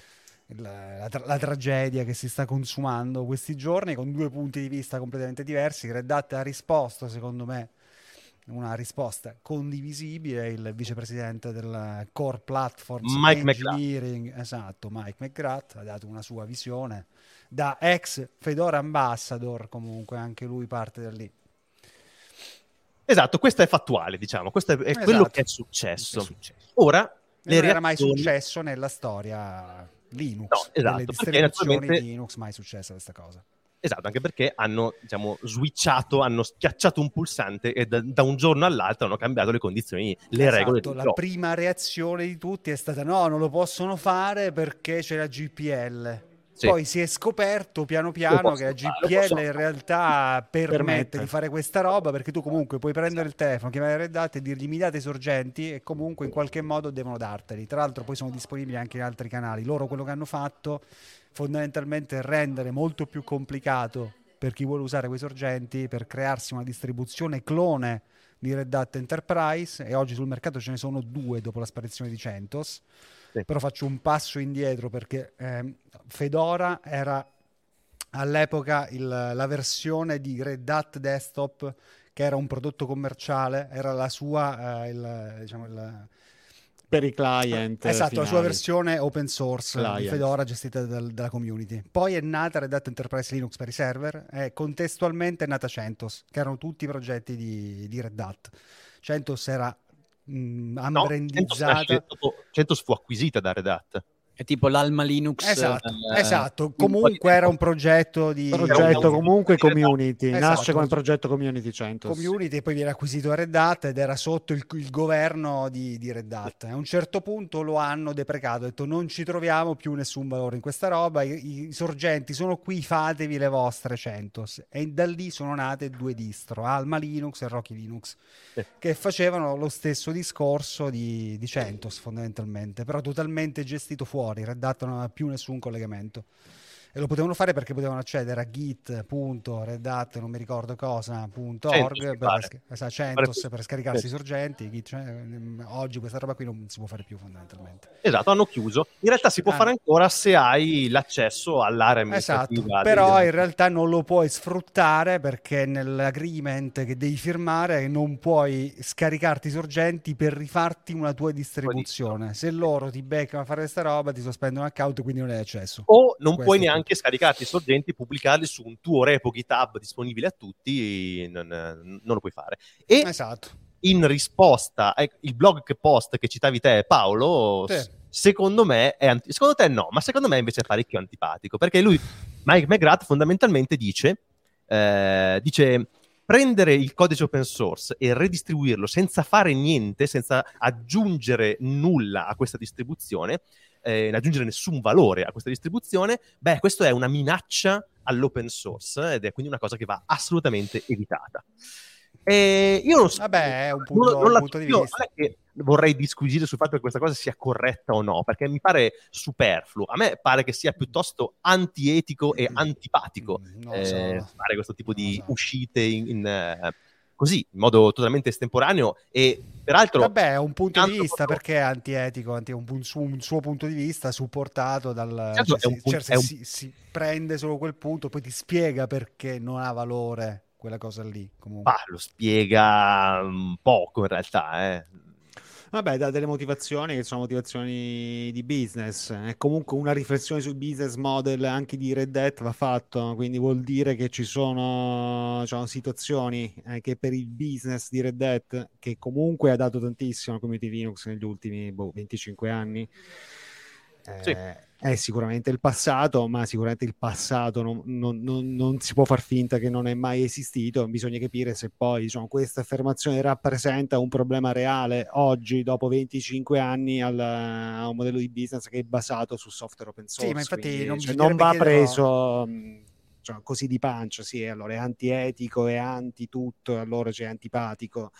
la, la, tra- la, tragedia che si sta consumando questi giorni con due punti di vista completamente diversi. Red Hat ha risposto, secondo me, una risposta condivisibile. Il vicepresidente del Core Platforms Mike Engineering, McGrath. esatto, Mike McGrath, ha dato una sua visione da ex Fedora Ambassador, comunque anche lui parte da lì. Esatto, questo è fattuale, diciamo, questo è, è esatto. quello che è successo. È successo. Ora, non reazioni... era mai successo nella storia Linux, no, esatto, le distribuzioni di Linux mai successa questa cosa. Esatto, anche perché hanno, diciamo, switchato, hanno schiacciato un pulsante e da, da un giorno all'altro hanno cambiato le condizioni, le esatto, regole La gioco. prima reazione di tutti è stata no, non lo possono fare perché c'è la GPL. Sì. Poi si è scoperto piano piano che la GPL in realtà permette, permette, di fare questa roba perché tu comunque puoi prendere il telefono, chiamare Red Hat e dirgli mi date i sorgenti e comunque in qualche modo devono darteli. Tra l'altro poi sono disponibili anche in altri canali. Loro quello che hanno fatto fondamentalmente è rendere molto più complicato per chi vuole usare quei sorgenti per crearsi una distribuzione clone di Red Hat Enterprise e oggi sul mercato ce ne sono due dopo la sparizione di CentOS sì. però faccio un passo indietro perché eh, Fedora era all'epoca il, la versione di Red Hat Desktop che era un prodotto commerciale, era la sua, eh, il, diciamo, il, per i client. Esatto, finali. la sua versione open source client. di Fedora gestita dal, dalla community. Poi è nata Red Hat Enterprise Linux per i server e contestualmente è nata CentOS, che erano tutti i progetti di, di Red Hat. CentOS era mh, ambrandizzata. No, CentOS fu acquisita da Red Hat. È tipo l'Alma Linux. Esatto, eh, esatto. comunque era un progetto di... Progetto comunque community, esatto. nasce come progetto community 100. Community e poi viene acquisito a Red Hat ed era sotto il, il governo di, di, Red Hat. A un certo punto lo hanno deprecato, ha detto non ci troviamo più nessun valore in questa roba, i, i sorgenti sono qui, fatevi le vostre 100. E da lì sono nate due distro, Alma Linux e Rocky Linux, eh. che facevano lo stesso discorso di, di CentOS fondamentalmente, però totalmente gestito fuori fuori, Red Hat non aveva più nessun collegamento e lo potevano fare perché potevano accedere a git.redhat non mi ricordo cosa.org per, esatto, CentOS per scaricarsi i sorgenti git, cioè, mm, oggi questa roba qui non si può fare più fondamentalmente. Esatto hanno chiuso. In realtà si può ah. fare ancora se hai l'accesso all'area amministrativa esatto però in realtà non lo puoi sfruttare perché nell'agreement che devi firmare non puoi scaricarti i sorgenti per rifarti una tua distribuzione. Se loro ti beccano a fare questa roba ti sospendono l'account quindi non hai accesso. O non Questo puoi neanche anche scaricarti i sorgenti pubblicarli su un tuo repo GitHub disponibile a tutti, non, non lo puoi fare. E esatto. in risposta, eh, il blog post che citavi te, Paolo, sì. secondo me è anti- secondo te no, ma secondo me invece è parecchio antipatico, perché lui, Mike McGrath, fondamentalmente dice, eh, dice prendere il codice open source e redistribuirlo senza fare niente, senza aggiungere nulla a questa distribuzione, eh, aggiungere nessun valore a questa distribuzione, beh, questo è una minaccia all'open source ed è quindi una cosa che va assolutamente evitata. E io non so, Vabbè, è un punto, non, non un punto di vista. che vorrei disquisire sul fatto che questa cosa sia corretta o no, perché mi pare superfluo. A me pare che sia piuttosto antietico e antipatico mm, eh, so. fare questo tipo di so. uscite in, in uh, così, in modo totalmente estemporaneo e peraltro... Vabbè, è un punto di vista, proprio... perché è antietico, anti, un, un, suo, un, suo, punto di vista supportato dal... Certo, cioè, si, cioè, un... si, si, prende solo quel punto, poi ti spiega perché non ha valore quella cosa lì. Comunque. Ah, lo spiega poco in realtà, eh. Vabbè, da delle motivazioni che sono motivazioni di business. È comunque una riflessione sul business model anche di Red Hat va fatto, quindi vuol dire che ci sono diciamo, situazioni eh, che per il business di Red Hat, che comunque ha dato tantissimo alla community Linux negli ultimi boh, 25 anni, eh, sì è sicuramente il passato, ma sicuramente il passato non, non, non, non, si può far finta che non è mai esistito. Bisogna capire se poi diciamo, questa affermazione rappresenta un problema reale oggi, dopo 25 anni, al, a un modello di business che è basato su software open source. Sì, ma infatti Quindi, non, cioè, non va preso cioè, così di pancia, sì, allora è antietico, è anti tutto, allora c'è antipatico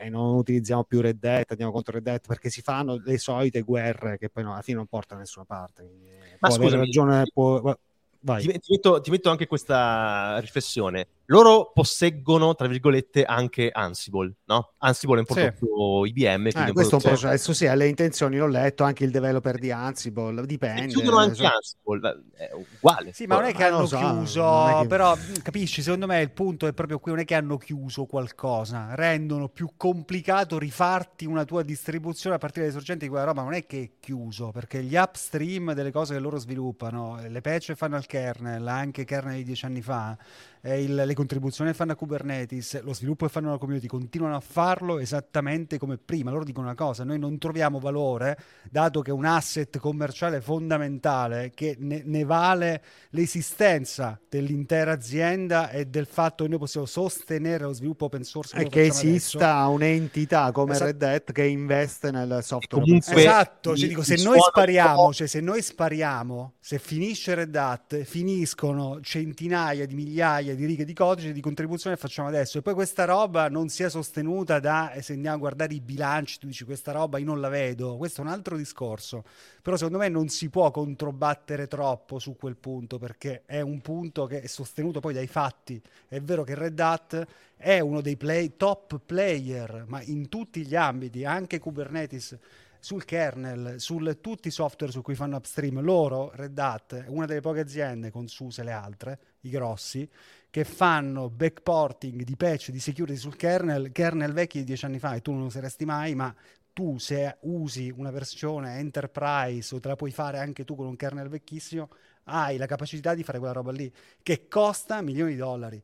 e non utilizziamo più Red Dead, andiamo contro Red Dead perché si fanno le solite guerre che poi no, alla fine non portano da nessuna parte. Quindi, Ma scusa, ragione, può... Ti, metto, ti metto anche questa riflessione loro posseggono, tra virgolette, anche Ansible, no? Ansible è un prodotto sì. IBM. Eh, questo è un processo, sì, alle intenzioni l'ho letto, anche il developer di Ansible, dipende. E chiudono anche cioè... Ansible, è uguale. Sì, ma non è che hanno so, chiuso, che... però capisci, secondo me il punto è proprio qui, non è che hanno chiuso qualcosa, rendono più complicato rifarti una tua distribuzione a partire dai sorgenti di quella roba, non è che è chiuso, perché gli upstream delle cose che loro sviluppano, le patch fanno al kernel, anche kernel di dieci anni fa, il, le contribuzioni fanno a Kubernetes, lo sviluppo che fanno alla community, continuano a farlo esattamente come prima. Loro dicono una cosa, noi non troviamo valore, dato che è un asset commerciale fondamentale che ne, ne vale l'esistenza dell'intera azienda e del fatto che noi possiamo sostenere lo sviluppo open source. E che esista adesso. un'entità come esatto. Red Hat che investe nel software. Comunque, esatto, cioè, dico, se noi spariamo, cioè, se noi spariamo, se finisce Red Hat, finiscono centinaia di migliaia di righe di codice di contribuzione che facciamo adesso. E poi questa roba non sia sostenuta da, se andiamo a guardare i bilanci, tu dici questa roba io non la vedo, questo è un altro discorso, però secondo me non si può controbattere troppo su quel punto perché è un punto che è sostenuto poi dai fatti, è vero che Red Hat è uno dei play, top player, ma in tutti gli ambiti, anche Kubernetes sul kernel, su tutti i software su cui fanno upstream, loro, Red Hat, una delle poche aziende con SUSE e le altre, i grossi, che fanno backporting di patch di security sul kernel, kernel vecchi di dieci anni fa e tu non lo useresti mai, ma tu se usi una versione enterprise o te la puoi fare anche tu con un kernel vecchissimo, hai la capacità di fare quella roba lì, che costa milioni di dollari.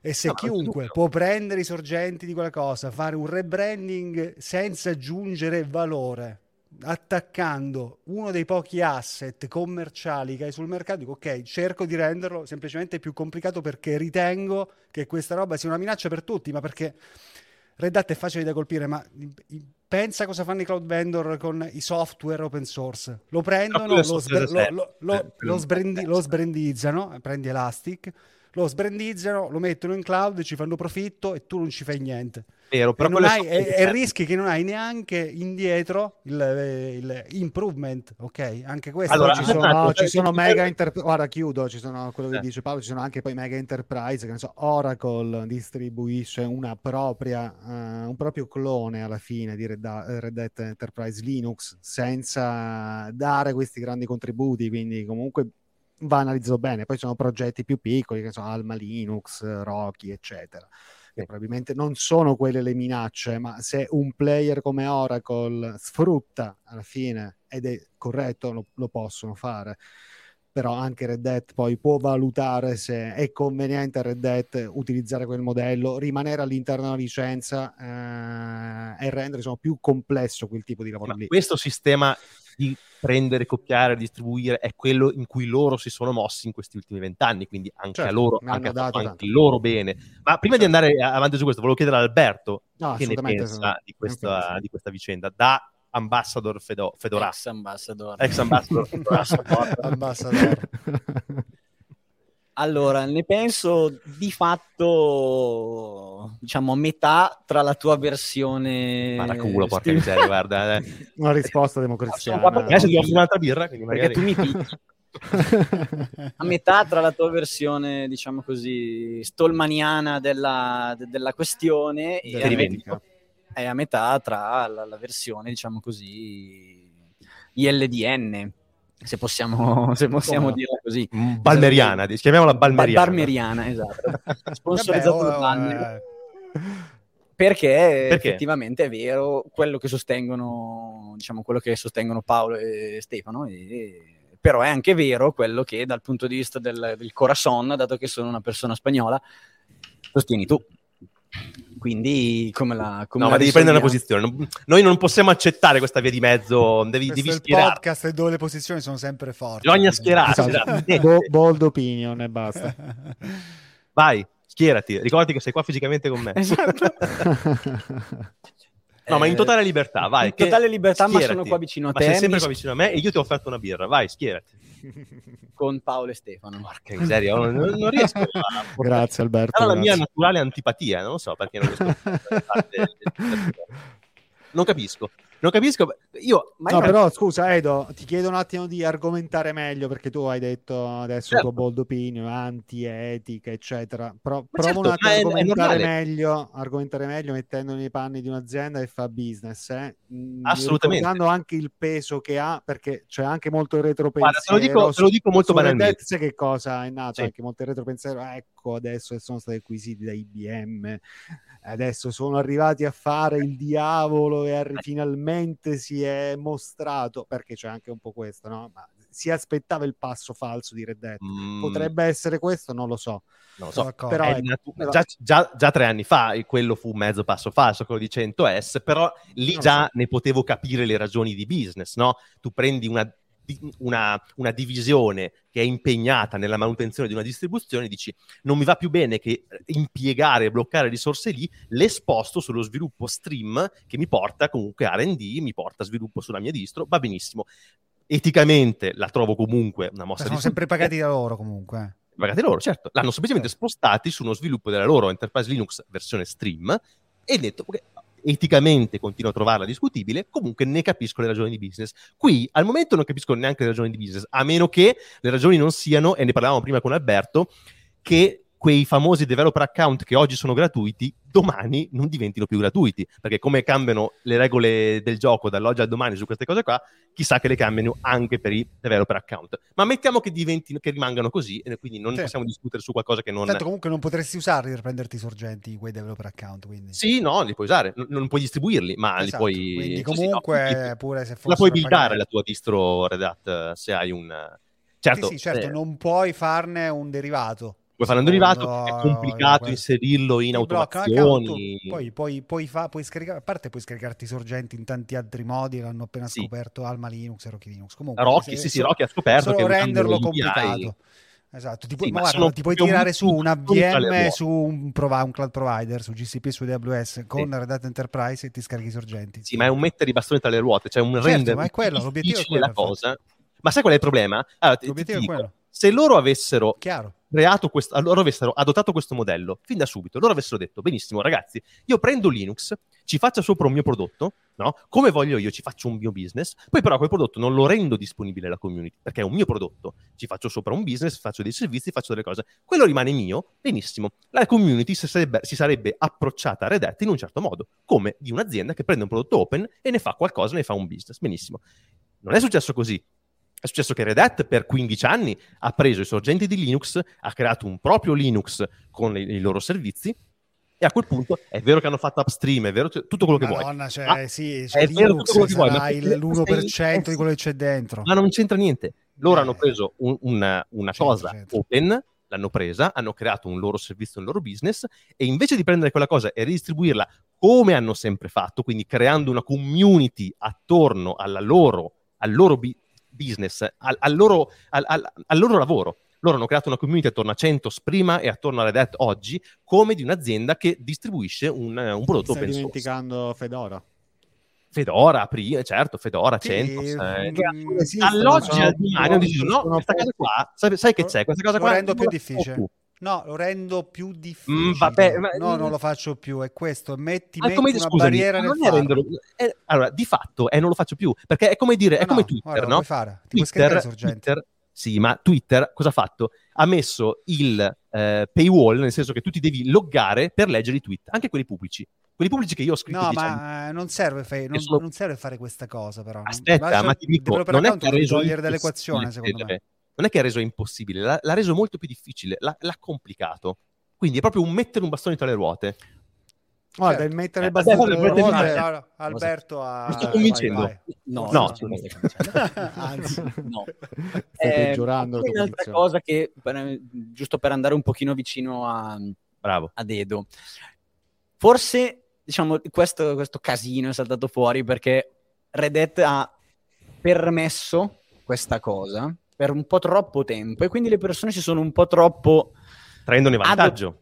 E se no, chiunque può prendere i sorgenti di quella cosa, fare un rebranding senza aggiungere valore, attaccando uno dei pochi asset commerciali che hai sul mercato, dico ok, cerco di renderlo semplicemente più complicato perché ritengo che questa roba sia una minaccia per tutti, ma perché Red Hat è facile da colpire, ma pensa cosa fanno i cloud vendor con i software open source. Lo prendono, lo, sbr- lo, lo, lo, sbrendi- lo sbrandizzano, prendi Elastic, lo sbrandizzano, lo mettono in cloud, ci fanno profitto e tu non ci fai niente. Vero, però e, hai, e, e, rischi che non hai neanche indietro il, il improvement, ok? Anche questo. Allora, ci sono, no, ci sono mega enterprise, guarda chiudo, ci sono quello che eh. dice Paolo, ci sono anche poi mega enterprise, che ne so, Oracle distribuisce una propria, uh, un proprio clone alla fine di Red, Red Hat Enterprise Linux senza dare questi grandi contributi, quindi comunque va analizzato bene. Poi sono progetti più piccoli, che sono Alma Linux, Rocky, eccetera. Che probabilmente non sono quelle le minacce, ma se un player come Oracle sfrutta alla fine ed è corretto, lo, lo possono fare però anche Red Hat poi può valutare se è conveniente a Red Hat utilizzare quel modello, rimanere all'interno della licenza eh, e rendere insomma, più complesso quel tipo di lavoro Ma lì. Questo sistema di prendere, copiare, distribuire è quello in cui loro si sono mossi in questi ultimi vent'anni, quindi anche certo, a loro, anche a anche loro bene. Ma prima certo. di andare avanti su questo, volevo chiedere ad Alberto no, che ne pensa sono... di, questa, di questa vicenda da ambassador Fedo, Fedora. Ex ambassador. Ex ambassador. ambassador. Allora, ne penso di fatto, diciamo, metà tra la tua versione... Paraculo, porca miseria, guarda. Eh. Una risposta democristiana. Adesso ti offro un'altra birra, quindi magari... Perché tu mi picchi. a metà tra la tua versione, diciamo così, stolmaniana della, de, della questione e, è a metà tra la, la versione, diciamo così, ILDN, se possiamo, se possiamo oh, dirla così. Balmeriana, esatto. chiamiamola Balmeriana. Balmeriana, esatto. Sponsorizzato da Balmer. Perché, perché, effettivamente è vero quello che sostengono, diciamo, quello che sostengono Paolo e Stefano, e, però è anche vero quello che dal punto di vista del, del corazon, dato che sono una persona spagnola, sostieni tu. Quindi, come la. Come no, la ma devi prendere una posizione. Noi non possiamo accettare questa via di mezzo. Devi, Questo devi schierare. Il podcast dove le posizioni sono sempre forti. Bisogna schierarsi. Esatto. Bo- bold opinion e basta. Vai, schierati. Ricordati che sei qua fisicamente con me. Esatto. No, ma in totale libertà, vai. In totale libertà, schierati. ma sono qua vicino a te. Ma sei sempre qua vicino a me e io ti ho offerto una birra. Vai, schierati. Con Paolo e Stefano. Porca miseria, non, non riesco a... Grazie Alberto. Era la mia naturale antipatia, non so perché non riesco a... non capisco. Non capisco. Io, no, io... però scusa, Edo, ti chiedo un attimo di argomentare meglio perché tu hai detto adesso certo. tuo bold opinion, anti-etica, eccetera. Pro- prova certo, un attimo a argomentare meglio, argomentare meglio mettendo nei panni di un'azienda che fa business, eh? Mm, Assolutamente. Dando anche il peso che ha, perché c'è anche molto il retropensiero. Guarda, te lo dico, te lo dico molto banalmente. Sai che cosa è nato? Sì. Anche molto il retropensiero. Ecco, adesso sono stati acquisiti da IBM adesso sono arrivati a fare il diavolo e arri- finalmente si è mostrato, perché c'è anche un po' questo, no? Ma si aspettava il passo falso di Red Dead. Mm. Potrebbe essere questo, non lo so. Non lo so, però è, natu- già, già, già, tre anni fa quello fu mezzo passo falso, quello di 100S, però lì già so. ne potevo capire le ragioni di business, no? Tu prendi una una, una, divisione che è impegnata nella manutenzione di una distribuzione, dici non mi va più bene che impiegare e bloccare risorse lì, le sposto sullo sviluppo stream che mi porta comunque RD, mi porta sviluppo sulla mia distro, va benissimo. Eticamente la trovo comunque una mossa. Sono sempre pagati da loro comunque. Pagati loro, certo. L'hanno semplicemente spostati su uno sviluppo della loro Enterprise Linux versione stream e detto che eticamente continuo a trovarla discutibile, comunque ne capisco le ragioni di business. Qui al momento non capisco neanche le ragioni di business, a meno che le ragioni non siano, e ne parlavamo prima con Alberto, che quei famosi developer account che oggi sono gratuiti, domani non diventino più gratuiti, perché come cambiano le regole del gioco dall'oggi al domani su queste cose qua, chissà che le cambiano anche per i developer account. Ma mettiamo che, diventino, che rimangano così, e quindi non sì. possiamo discutere su qualcosa che non... Tanto comunque non potresti usarli per prenderti i sorgenti, quei developer account, quindi... Sì, no, li puoi usare, non, non puoi distribuirli, ma esatto. li puoi... Quindi comunque, sì, no, pure se fosse... La puoi buildare la tua distro Red Hat se hai un... Certo, sì, sì, certo eh... non puoi farne un derivato puoi fare un derivato, no, è complicato no, inserirlo in automazioni. Poi, poi, poi, fa, puoi scaricare, a parte puoi scaricarti i sorgenti in tanti altri modi, l'hanno appena sì. scoperto Alma Linux e Rocky Linux. Comunque, Rocky, sì, sì, Rocky ha scoperto che renderlo complicato. Esatto, ti, pu- sì, ma guarda, ti puoi tirare su un VM su un, prov- un, cloud provider, su GCP, su AWS con sì. Red Hat Enterprise e ti scarichi i sorgenti. Sì, ma è un mettere i bastoni tra le ruote, cioè un certo, render ma è quello, l'obiettivo è quello, la cosa. Ma sai qual è il problema? Allora, l'obiettivo ti, ti è quello. Se loro avessero Chiaro creato questo, loro avessero adottato questo modello fin da subito, loro avessero detto, benissimo ragazzi, io prendo Linux, ci faccio sopra un mio prodotto, no? come voglio io, ci faccio un mio business, poi però quel prodotto non lo rendo disponibile alla community, perché è un mio prodotto, ci faccio sopra un business, faccio dei servizi, faccio delle cose, quello rimane mio, benissimo, la community si sarebbe, si sarebbe approcciata a Red Hat in un certo modo, come di un'azienda che prende un prodotto open e ne fa qualcosa, ne fa un business, benissimo. Non è successo così, è successo che Red Hat per 15 anni ha preso i sorgenti di Linux, ha creato un proprio Linux con i, i loro servizi e a quel punto è vero che hanno fatto upstream, è vero tutto quello che Madonna, vuoi. Cioè, ma sì, cioè, è vero tutto quello che vuoi, ma l'1% di quello che c'è dentro. Ma non c'entra niente. Loro eh. hanno preso un, una, una cosa open, l'hanno presa, hanno creato un loro servizio, un loro business e invece di prendere quella cosa e ridistribuirla come hanno sempre fatto, quindi creando una community attorno alla loro, al loro bi- business, al, al, loro, al, al, loro, lavoro. Loro hanno creato una community attorno a 100 prima e attorno a Red Hat oggi, come di un'azienda che distribuisce un, un prodotto Stai open dimenticando Fedora. Fedora, prima, certo, Fedora, sì, 100. Eh, dall'oggi al domani hanno deciso, no, questa cosa qua, sai, sai che c'è? Questa cosa qua rendo più difficile. No, lo rendo più mm, difficile. Mm, vabbè, ma... no, non lo faccio più. È questo. Metti, metti una scusami, barriera nel renderlo... eh, allora, di fatto, eh, non lo faccio più. Perché è come dire, è no, come Twitter, guarda, no? Fare. Twitter, Twitter, sì, ma Twitter cosa ha fatto? Ha messo il eh, paywall, nel senso che tu ti devi loggare per leggere i tweet, anche quelli pubblici. Quelli pubblici che io ho scritto. No, ma anni. non serve, fe- non, sono... non serve fare questa cosa, però. Aspetta, Lascia ma ti dico, non è che ha reso togliere dall'equazione, secondo me non è che ha reso impossibile, l'ha, l'ha reso molto più difficile, l'ha, l'ha, complicato. Quindi è proprio un mettere un bastone tra le ruote. Guarda, certo. il mettere il bastone tra le ruote, Alberto ha... Mi sto convincendo. Vai, vai. No, no, no, anzi, no. Stai eh, Un'altra cosa che, per, giusto per andare un pochino vicino a, Bravo. a Dedo, forse, diciamo, questo, questo casino è saltato fuori perché Red Hat ha permesso questa cosa per un po' troppo tempo e quindi le persone si sono un po' troppo... Prendone vantaggio. Ad...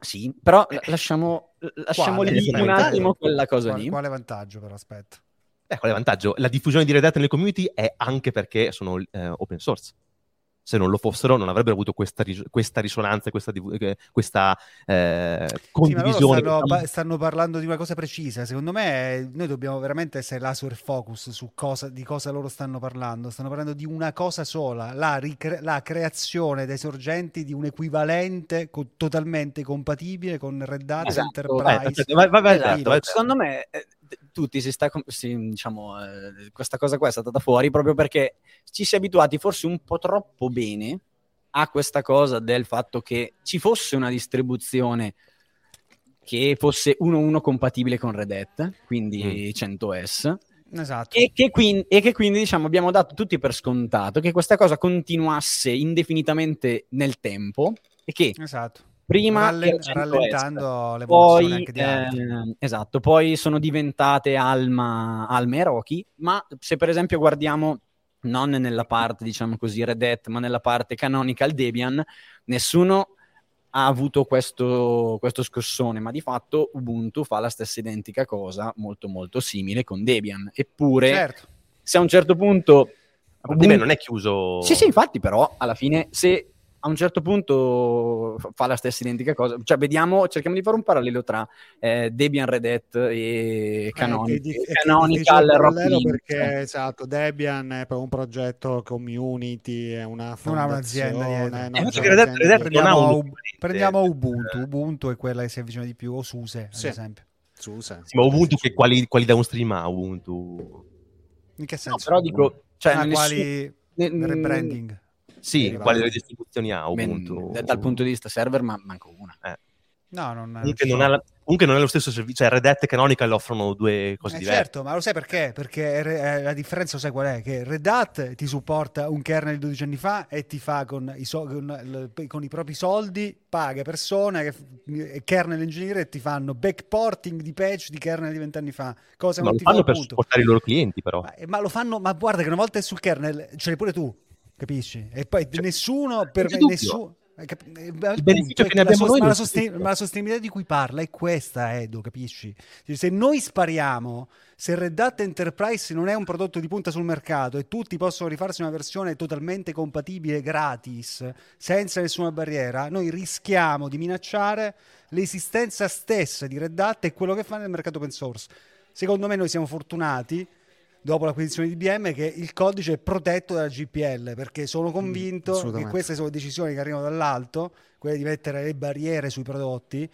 Sì, però eh. lasciamo, lasciamo lì un attimo quella cosa quale, lì. Quale vantaggio però, aspetta. Eh, quale vantaggio? La diffusione di Red Hat nelle community è anche perché sono eh, open source se non lo fossero non avrebbero avuto questa, ris- questa risonanza, questa, div- questa eh, condivisione. Sì, stanno, stanno, parlando di una cosa precisa. Secondo me noi dobbiamo veramente essere laser focus su cosa, di cosa loro stanno parlando. Stanno parlando di una cosa sola, la, ricre- la creazione dei sorgenti di un equivalente co- totalmente compatibile con Red Hat esatto. Enterprise. Eh, vai, vai, vai, esatto. Secondo me eh, tutti si sta, si, diciamo, eh, questa cosa qua è stata fuori proprio perché ci si è abituati forse un po' troppo bene a questa cosa del fatto che ci fosse una distribuzione che fosse 1-1 compatibile con Red Hat, quindi mm. 100S, Esatto. E che, quindi, e che quindi diciamo, abbiamo dato tutti per scontato che questa cosa continuasse indefinitamente nel tempo e che esatto. Prima Rallen- rallentando le poi, anche di eh, esatto, poi sono diventate Alma, Alma e Rocky, ma se per esempio guardiamo non nella parte, diciamo così, Red Hat, ma nella parte canonical Debian, nessuno ha avuto questo, questo scossone, ma di fatto Ubuntu fa la stessa identica cosa, molto molto simile con Debian. Eppure, certo. se a un certo punto... Ubuntu... Debian non è chiuso... Sì, sì, infatti, però alla fine se a un certo punto fa la stessa identica cosa. Cioè, vediamo, cerchiamo di fare un parallelo tra eh, Debian Red Hat e Canonical. Eh, di- Canonical Rock perché esatto, Debian è per un progetto community, è una non ha un'azienda niente. No, Red Hat, Red Hat prendiamo, un... prendiamo Ubuntu, Ubuntu è quella che si avvicina di più, o SUSE, sì. ad esempio. SUSE. Sì, ma Ubuntu che quali, quali downstream ha Ubuntu? In che senso? No, però dico, cioè, ah, quali nessun... rebranding? Sì, quali distribuzioni ha Ubuntu? Ben, dal punto di vista server, ma manco una. Eh. No, non, comunque, non la, comunque, non è lo stesso servizio, cioè Red Hat e Canonical offrono due cose eh diverse. Certo, ma lo sai perché? Perché eh, la differenza lo sai qual è? Che Red Hat ti supporta un kernel di 12 anni fa e ti fa con i, so- con, con i propri soldi, paga persone, che, kernel ingegnere e ti fanno backporting di patch di kernel di 20 anni fa. Cosa ma non lo fanno per appunto. supportare i loro clienti però. Ma, ma, lo fanno, ma guarda che una volta è sul kernel, ce l'hai pure tu capisci? E poi cioè, nessuno per me, nessuno la, la, sosten- ma la, sostenibilità di cui parla è questa, Edo, capisci? Cioè, se noi spariamo, se Red Hat Enterprise non è un prodotto di punta sul mercato e tutti possono rifarsi una versione totalmente compatibile gratis, senza nessuna barriera, noi rischiamo di minacciare l'esistenza stessa di Red Hat e quello che fa nel mercato open source. Secondo me noi siamo fortunati dopo l'acquisizione di IBM che il codice è protetto dalla GPL perché sono mm, convinto mm, che queste sono decisioni che arrivano dall'alto, quelle di mettere le barriere sui prodotti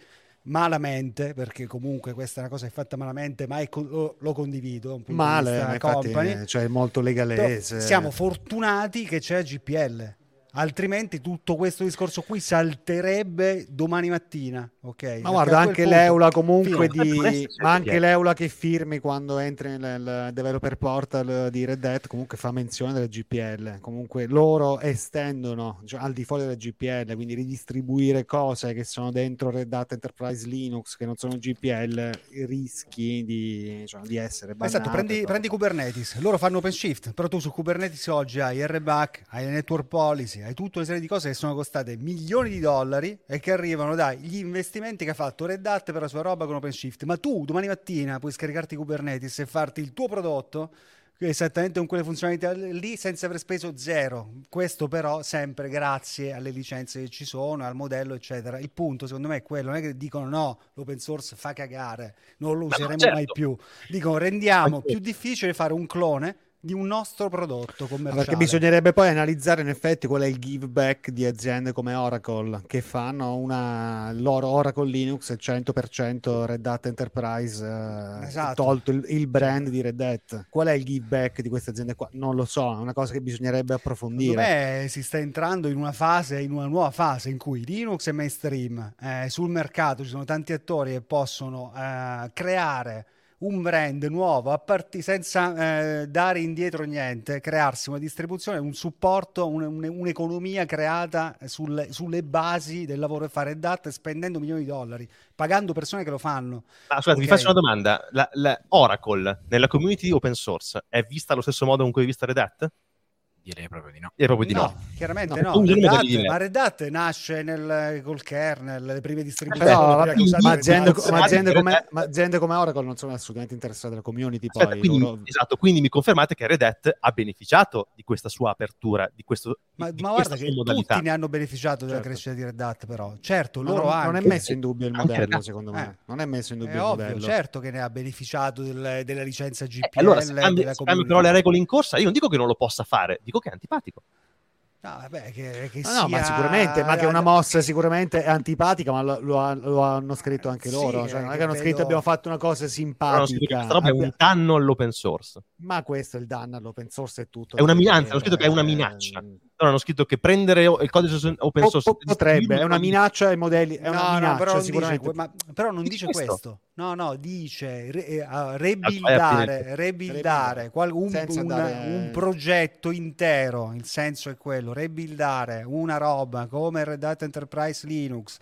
malamente, perché comunque questa è una cosa che è fatta malamente, ma co- lo, lo, condivido. Male, infatti, cioè molto legalese. Però siamo fortunati che c'è GPL altrimenti tutto questo discorso qui salterebbe domani mattina. ok? Ma guarda, anche punto, l'Eula comunque di... ma anche l'Eula che firmi quando entri nel developer portal di Red Hat comunque fa menzione delle GPL. Comunque loro estendono cioè, al di fuori delle GPL, quindi ridistribuire cose che sono dentro Red Hat Enterprise Linux che non sono GPL, rischi di, cioè, di essere bannate. Esatto, prendi, prendi, Kubernetes, loro fanno OpenShift, però tu su Kubernetes oggi hai RBAC, hai network policy, hai tutta una serie di cose che sono costate milioni di dollari e che arrivano dagli investimenti che ha fatto Red Hat per la sua roba con OpenShift. Ma tu domani mattina puoi scaricarti Kubernetes e farti il tuo prodotto esattamente con quelle funzionalità lì senza aver speso zero. Questo però sempre grazie alle licenze che ci sono, al modello, eccetera. Il punto secondo me è quello, non è che dicono no, l'open source fa cagare, non lo useremo certo. mai più. Dicono rendiamo più difficile fare un clone di un nostro prodotto commerciale. Perché bisognerebbe poi analizzare in effetti qual è il give back di aziende come Oracle che fanno una loro Oracle Linux è 100% Red Hat Enterprise eh, esatto. tolto il, il, brand di Red Hat. Qual è il give back di queste aziende qua? Non lo so, è una cosa che bisognerebbe approfondire. Secondo si sta entrando in una fase, in una nuova fase in cui Linux è mainstream, eh, sul mercato ci sono tanti attori che possono eh, creare un brand nuovo a part- senza eh, dare indietro niente, crearsi una distribuzione, un supporto, un, un, un'economia creata sulle, sulle, basi del lavoro che fa Red Hat spendendo milioni di dollari, pagando persone che lo fanno. Ma scusate, okay. vi faccio una domanda. La, la Oracle nella community open source è vista allo stesso modo con cui è vista Red Hat? Direi proprio di no. Direi proprio di no. no. Chiaramente no. no. Red Hat, ma Red Hat nasce nel, col kernel, le prime distribuzioni. Però, ma, aziende, ma, aziende come, ma, aziende, come, Oracle non sono assolutamente interessate alla community. Aspetta, poi, quindi, loro... Esatto, quindi mi confermate che Red Hat ha beneficiato di questa sua apertura, di questo Ma, di ma guarda che modalità. tutti ne hanno beneficiato della certo. crescita di Red Hat, però. Certo, loro non, anche. non è messo in dubbio il modello, secondo me. Eh. Non è messo in dubbio è il ovvio, modello. certo che ne ha beneficiato del, della licenza GPL. Eh, allora, se cambia, però le regole in corsa, io non dico che non lo possa fare, dico che è antipatico. No, vabbè, che, che no, sia... no, ma sicuramente, ma che una mossa sicuramente è antipatica, ma lo, lo, lo hanno scritto anche loro. Sì, cioè, non è che hanno vedo... scritto abbiamo fatto una cosa simpatica. Questa roba è un danno all'open source. Ma questo è il danno all'open source è tutto. È una minaccia, hanno scritto che è una minaccia. Però hanno scritto che prendere il codice open source po- potrebbe, è una minaccia ai modelli, è una no, minaccia no, però sicuramente. Dice, ma, però non dice, dice questo. questo. No, no, dice re, uh, rebuildare, rebuildare qual, un, un, dare... un, progetto intero, il senso è quello, rebuildare una roba come Red Hat Enterprise Linux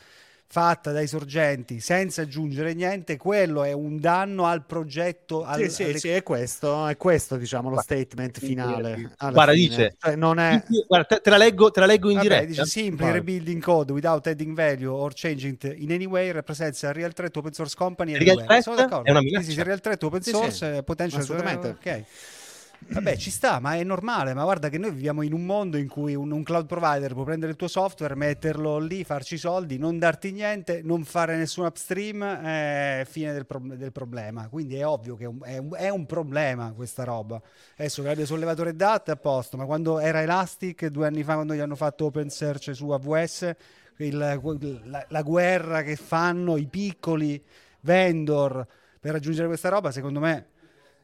fatta dai sorgenti senza aggiungere niente, quello è un danno al progetto. Al, sì, sì, alle... sì, è questo, è questo diciamo lo statement finale. Guarda, fine. dice, cioè, non è... Guarda, te, te, la leggo, te la leggo in Vabbè, diretta. Dice, simply rebuilding code without adding value or changing it in any way represents a real threat to open source company. Real threat è una minaccia. Sì, sì, real threat open source, sì, sì. potential... Assolutamente. Ok. Vabbè, ci sta, ma è normale. Ma guarda che noi viviamo in un mondo in cui un, un, cloud provider può prendere il tuo software, metterlo lì, farci soldi, non darti niente, non fare nessun upstream, eh, fine del, pro- del, problema. Quindi è ovvio che è un, è, un, è un, problema questa roba. Adesso che l'abbia sollevato Red Hat è a posto, ma quando era Elastic, due anni fa, quando gli hanno fatto open search su AWS, il, la, la guerra che fanno i piccoli vendor per raggiungere questa roba, secondo me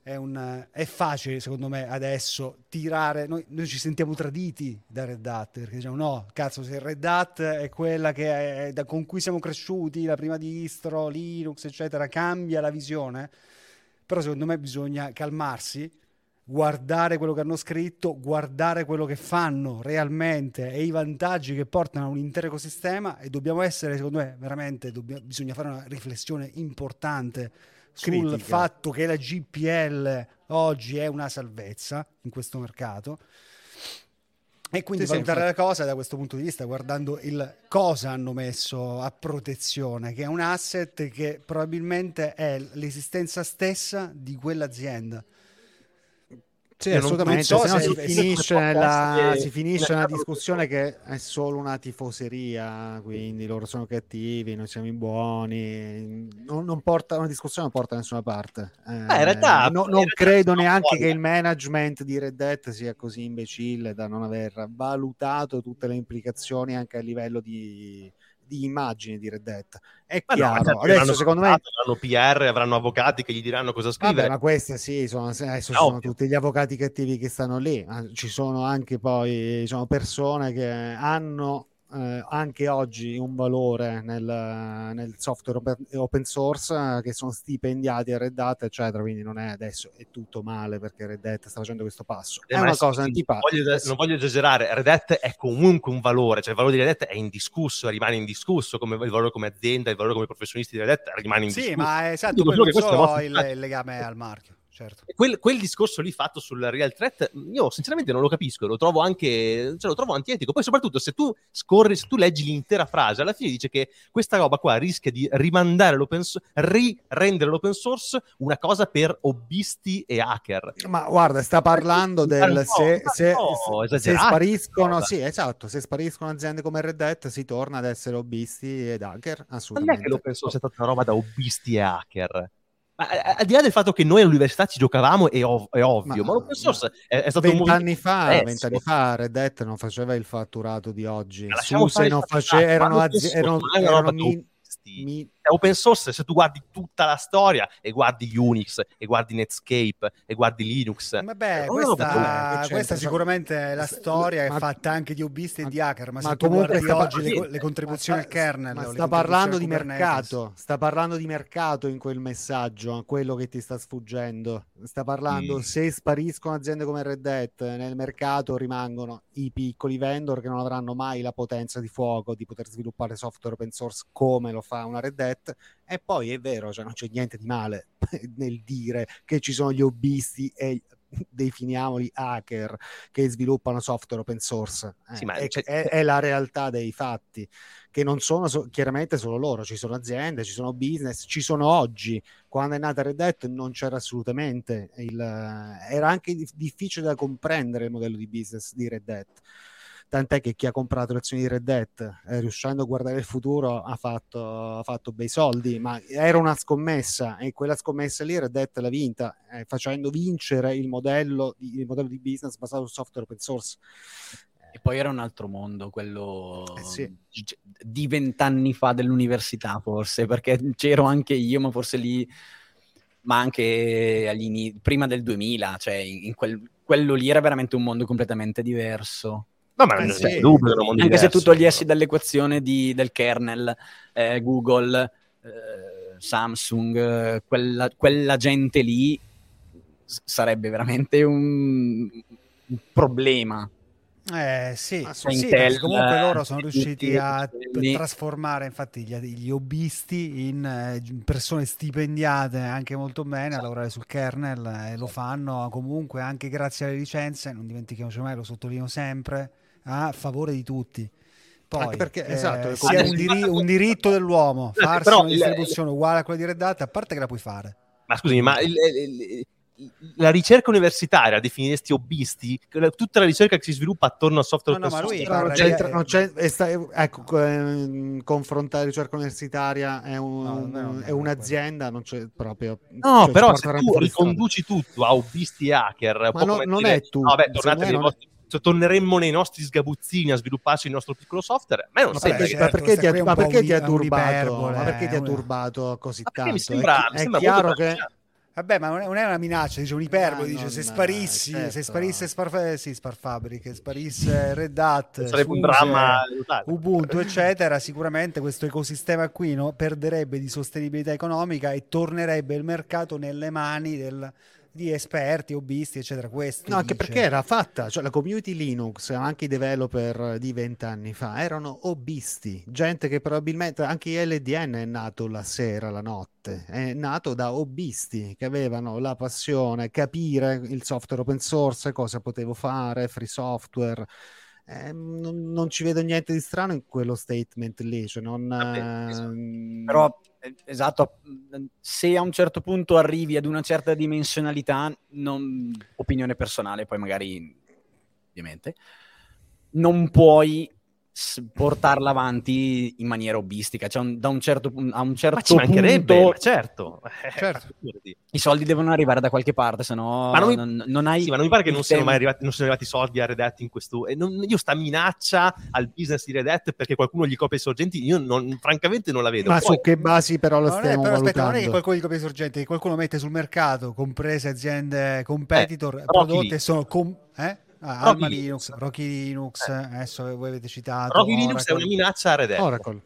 è, un, è, facile secondo me adesso tirare, noi, noi, ci sentiamo traditi da Red Hat perché diciamo no, cazzo se Red Hat è quella è, da, con cui siamo cresciuti, la prima distro, Linux eccetera, cambia la visione, però secondo me bisogna calmarsi, guardare quello che hanno scritto, guardare quello che fanno realmente e i vantaggi che portano a un intero ecosistema e dobbiamo essere secondo me veramente, dobbiamo, bisogna fare una riflessione importante sul Critica. fatto che la GPL oggi è una salvezza in questo mercato. E quindi sì, valutare la cosa da questo punto di vista guardando il cosa hanno messo a protezione che è un asset che probabilmente è l'esistenza stessa di quell'azienda sì, assolutamente, so se no si finisce, la, si finisce una discussione che è solo una tifoseria, quindi loro sono cattivi, noi siamo i buoni, non, non porta, una discussione non porta da nessuna parte. Eh, Beh, in realtà, no, non credo neanche che il management di Red Hat sia così imbecille da non aver valutato tutte le implicazioni anche a livello di di immagine di Red Dead. È ma chiaro. No, certo, Adesso, secondo me, avranno PR, avranno avvocati che gli diranno cosa scrivere. Vabbè, ma questi sì, sono, adesso no, sono tutti gli avvocati cattivi che stanno lì. Ci sono anche poi diciamo, persone che hanno eh, anche oggi un valore nel, nel software open, source eh, che sono stipendiati a Red Hat eccetera. Quindi non è adesso è tutto male perché Red Hat sta facendo questo passo. Eh, è una cosa antipatica. non, non voglio esagerare Red Hat è comunque un valore cioè il valore di Red Hat è indiscusso rimane indiscusso come il valore come azienda il valore come professionisti di Red Hat rimane indiscusso. sì ma è esatto quello che so il, il legame al marchio certo. Quel, quel, discorso lì fatto sul real threat, io sinceramente non lo capisco, lo trovo anche, cioè lo trovo antietico. Poi soprattutto se tu scorri, se tu leggi l'intera frase, alla fine dice che questa roba qua rischia di rimandare l'open source, rirendere l'open source una cosa per hobbisti e hacker. Ma guarda, sta parlando del se, se, se, se spariscono, sì, esatto, se spariscono aziende come Red Hat si torna ad essere hobbisti ed hacker, assolutamente. Non è che l'open source è stata una roba da hobbisti e hacker. Ma, al di là del fatto che noi all'università ci giocavamo, è, ov- è ovvio, ma, ma l'open source è, è stato 20 un anni fa, 20 anni fa Red Hat non faceva il fatturato di oggi. Suse non faceva, erano, azi- erano, erano, erano mi, open source se tu guardi tutta la storia e guardi Unix e guardi Netscape e guardi Linux vabbè questa, questa sicuramente è la storia ma, è fatta anche di hobbisti e di hacker ma, ma se tu guardi sta, oggi sì, le, le, contribuzioni al kernel ma sta parlando di mercato sta parlando di mercato in quel messaggio quello che ti sta sfuggendo. Sta parlando mm. se spariscono aziende come Red Hat nel mercato rimangono i piccoli vendor che non avranno mai la potenza di fuoco di poter sviluppare software open source come lo fa una Red Hat set e poi è vero, cioè non c'è niente di male nel dire che ci sono gli hobbisti e definiamoli hacker che sviluppano software open source. Eh, sì, è, è, è, la realtà dei fatti, che non sono so- chiaramente solo loro, ci sono aziende, ci sono business, ci sono oggi. Quando è nata Red Hat non c'era assolutamente il... era anche difficile da comprendere il modello di business di Red Hat tant'è che chi ha comprato le azioni di Red Hat, eh, riuscendo a guardare il futuro, ha fatto, ha fatto, bei soldi, ma era una scommessa e quella scommessa lì Red Hat l'ha vinta, eh, facendo vincere il modello, di, il modello di business basato su software open source. E poi era un altro mondo, quello eh sì. di vent'anni fa dell'università, forse, perché c'ero anche io, ma forse lì, ma anche prima del 2000, cioè in quel, quello lì era veramente un mondo completamente diverso No, ma non c'è dubbio, anche diverso. se tu togliessi dall'equazione di, del kernel eh, Google, eh, Samsung, quella, quella, gente lì sarebbe veramente un, un problema. Eh sì, sì Intel, comunque loro sono riusciti a trasformare infatti gli, gli hobbisti in eh, persone stipendiate anche molto bene a lavorare sul kernel e lo fanno comunque anche grazie alle licenze, non dimentichiamoci mai, lo sottolineo sempre, a favore di tutti. Poi, perché, eh, esatto, sia un, diri- un, diritto dell'uomo farsi Però, una distribuzione il... uguale a quella di Red Hat, a parte che la puoi fare. Ma scusami, ma il, il, la ricerca universitaria, definiresti hobbisti, tutta la ricerca che si sviluppa attorno al software no, no, ma lui non c'entra, non c'è, sta, ecco, eh, confrontare ricerca universitaria è, un, no, no, è un'azienda, non c'è proprio... No, cioè, però se tu riconduci tutto a hobbisti e hacker... Ma no, non è tu. Vabbè, tornate nei vostri torneremmo nei nostri sgabuzzini a svilupparci il nostro piccolo software. A me non sembra certo, ma perché, ti ha, ma perché ti ha turbato? Ma perché ti ha turbato così tanto? Mi sembra, è, mi sembra è chiaro che Vabbè, ma non è una minaccia, dice un'iperbole, ah, dice se sparissi, certo. se sparisse Sparf- sì, Sparfabric, sparisse Red Hat, sarebbe un dramma Ubuntu, eccetera, sicuramente questo ecosistema qui no, perderebbe di sostenibilità economica e tornerebbe il mercato nelle mani del, di esperti, hobbisti, eccetera. Questo no, anche perché era fatta, cioè la community Linux, anche i developer di vent'anni fa, erano hobbisti, gente che probabilmente anche LDN è nato la sera, la notte, è nato da hobbisti che avevano la passione, capire il software open source, cosa potevo fare, free software. Eh, non, non, ci vedo niente di strano in quello statement lì. Cioè non, Vabbè, ehm... Però eh, esatto, se a un certo punto arrivi ad una certa dimensionalità, non, opinione personale, poi magari ovviamente, non puoi portarla avanti in maniera hobbistica, cioè un, da un certo, a un certo ma ci punto... certo. certo. I soldi devono arrivare da qualche parte, se no ma non, mi... non, non hai... Sì, ma non mi pare che non siano mai arrivati, non siano arrivati soldi a Red Hat in questo... E non, io sta minaccia al business di Red Hat perché qualcuno gli copia i sorgenti, io non, francamente non la vedo. Ma Poi... su che basi però lo stiamo però, aspetta, non è che qualcuno gli copia i sorgenti, che qualcuno mette sul mercato, comprese aziende competitor, eh, prodotte sono... Com- eh? Ah, Alma Linux, Linux, Rocky Linux, eh. adesso voi avete citato. Rocky Oracle. Linux è una minaccia a Red Hat. Oracle.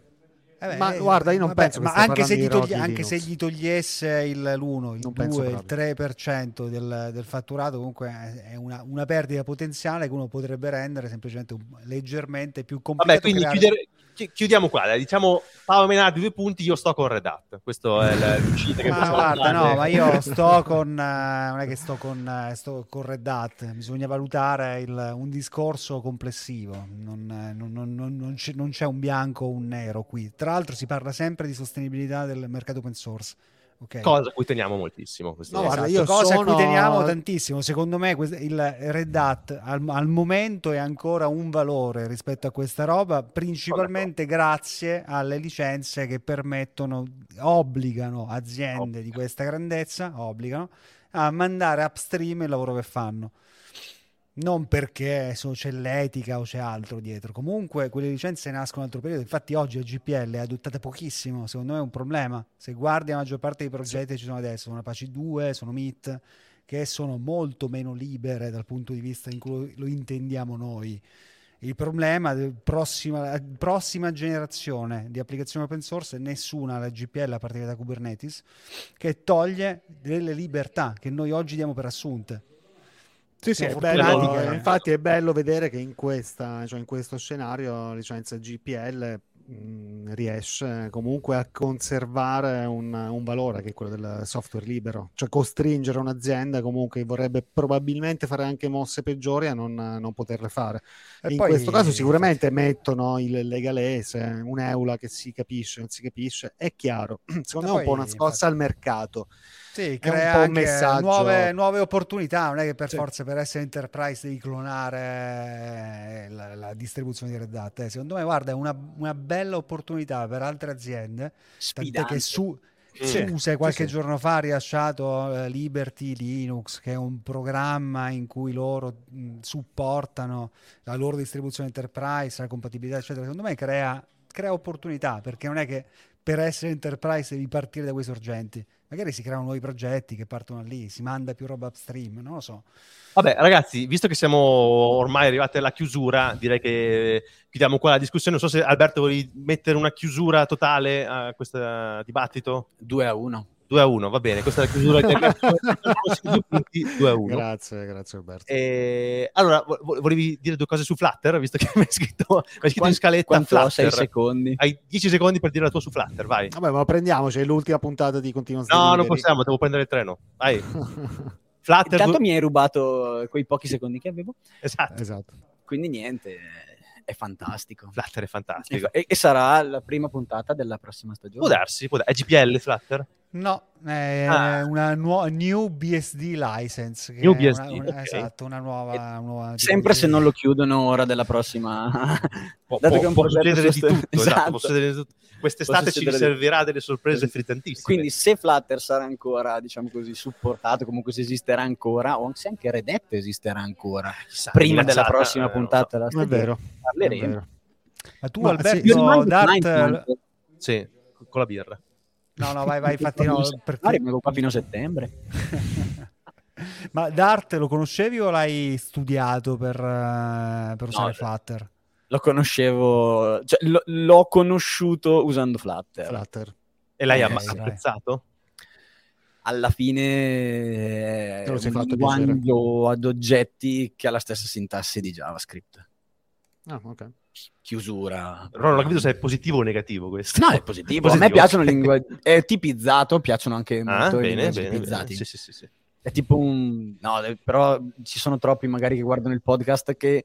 Eh beh, ma eh, guarda, io non vabbè, penso ma anche, se gli, togli, anche se gli, togliesse il, l'1, il non 2, il 3% del, del, fatturato, comunque è una, una, perdita potenziale che uno potrebbe rendere semplicemente un, leggermente più complicato. Vabbè, quindi creare... chiudere, chiudiamo qua, dai. diciamo Paolo Menardi due punti, io sto con Red Hat. Questo è l'uscita che ah, guarda, no, ma io sto con uh, non è che sto con, uh, sto con Red Hat, bisogna valutare il, un discorso complessivo. Non, non, non, non, c'è, non c'è un bianco o un nero qui. Tra l'altro si parla sempre di sostenibilità del mercato open source Okay. Cosa a cui teniamo moltissimo. No, guarda, io cosa sono... a cui teniamo tantissimo. Secondo me il Red Hat al, al, momento è ancora un valore rispetto a questa roba, principalmente grazie alle licenze che permettono, obbligano aziende oh. di questa grandezza, obbligano a mandare upstream il lavoro che fanno non perché so, c'è l'etica o c'è altro dietro. Comunque quelle licenze nascono in altro periodo. Infatti oggi la GPL è adottata pochissimo, secondo me è un problema. Se guardi la maggior parte dei progetti che ci sono adesso, sono Apache 2, sono MIT, che sono molto meno libere dal punto di vista in cui lo intendiamo noi. Il problema della prossima, prossima, generazione di applicazioni open source è nessuna la GPL a partire da Kubernetes che toglie delle libertà che noi oggi diamo per assunte sì, sì, è bello, eh. infatti è bello vedere che in, questa, cioè in questo scenario licenza GPL mh, riesce comunque a conservare un, un, valore che è quello del software libero, cioè costringere un'azienda comunque che vorrebbe probabilmente fare anche mosse peggiori a non, non poterle fare. E in poi, questo caso sicuramente mettono il legalese, un'eula che si capisce, non si capisce, è chiaro, secondo me è un po' una scossa al mercato. Sì, crea un anche nuove, nuove, opportunità, non è che per sì. forza per essere enterprise devi clonare la, la distribuzione di Red Hat. Eh, secondo me, guarda, è una, una, bella opportunità per altre aziende, Sfidante. che su, sì. Suse qualche sì, giorno fa ha rilasciato eh, Liberty Linux, che è un programma in cui loro supportano la loro distribuzione enterprise, la compatibilità, eccetera. Secondo me crea crea opportunità, perché non è che per essere enterprise devi partire da quei sorgenti. Magari si creano nuovi progetti che partono lì, si manda più roba upstream, non lo so. Vabbè, ragazzi, visto che siamo ormai arrivati alla chiusura, direi che chiudiamo qua la discussione. Non so se Alberto vuoi mettere una chiusura totale a questo dibattito. 2 a 1. 2 a 1, va bene, questa è la chiusura del punti 2 a 1. Grazie, grazie Alberto. E... Allora, volevi dire due cose su Flutter, visto che mi hai scritto, mi hai scritto in scaletta Flutter. 6 secondi. Hai 10 secondi per dire la tua su Flutter, vai. Vabbè, ma prendiamoci, è l'ultima puntata di continuazione. No, non possiamo, devo prendere il treno. Vai. Flutter... Intanto mi hai rubato quei pochi secondi che avevo. Esatto. esatto. Quindi niente è fantastico. Flutter è fantastico. E, e, sarà la prima puntata della prossima stagione. Può darsi, può darsi. È GPL Flutter? No, è ah. una nuova new BSD license. New BSD, una, okay. Esatto, una nuova... nuova sempre se non lo chiudono ora della prossima... può, può, può succedere di tutto, esatto. esatto può succedere di tutto. Quest'estate ci riserverà delle sorprese frizzantissime. Quindi se Flutter sarà ancora, diciamo così, supportato, comunque se esisterà ancora, o se anche Redette esisterà ancora, eh, Chissà, prima della prossima eh, puntata della stagione, è vero, parleremo. È vero. Ma tu, Ma Alberto, Dart... Sì, con la birra. No, no, vai, vai, infatti no. Perché... Arrivo qua fino a settembre. Ma Dart lo conoscevi o l'hai studiato per, uh, per usare no, Flutter? Lo conoscevo, cioè, lo, l'ho conosciuto usando Flutter. Flutter. E l'hai okay, apprezzato? Alla fine eh, un linguaggio ad oggetti che ha la stessa sintassi di JavaScript. Ah, ok chiusura. Però non ho capito se è positivo o negativo questo. No, è positivo. positivo. A me piacciono okay. linguaggi... È tipizzato, piacciono anche ah, molto bene, bene, tipizzati. Bene. Sì, sì, sì, È tipo un... No, però ci sono troppi magari che guardano il podcast che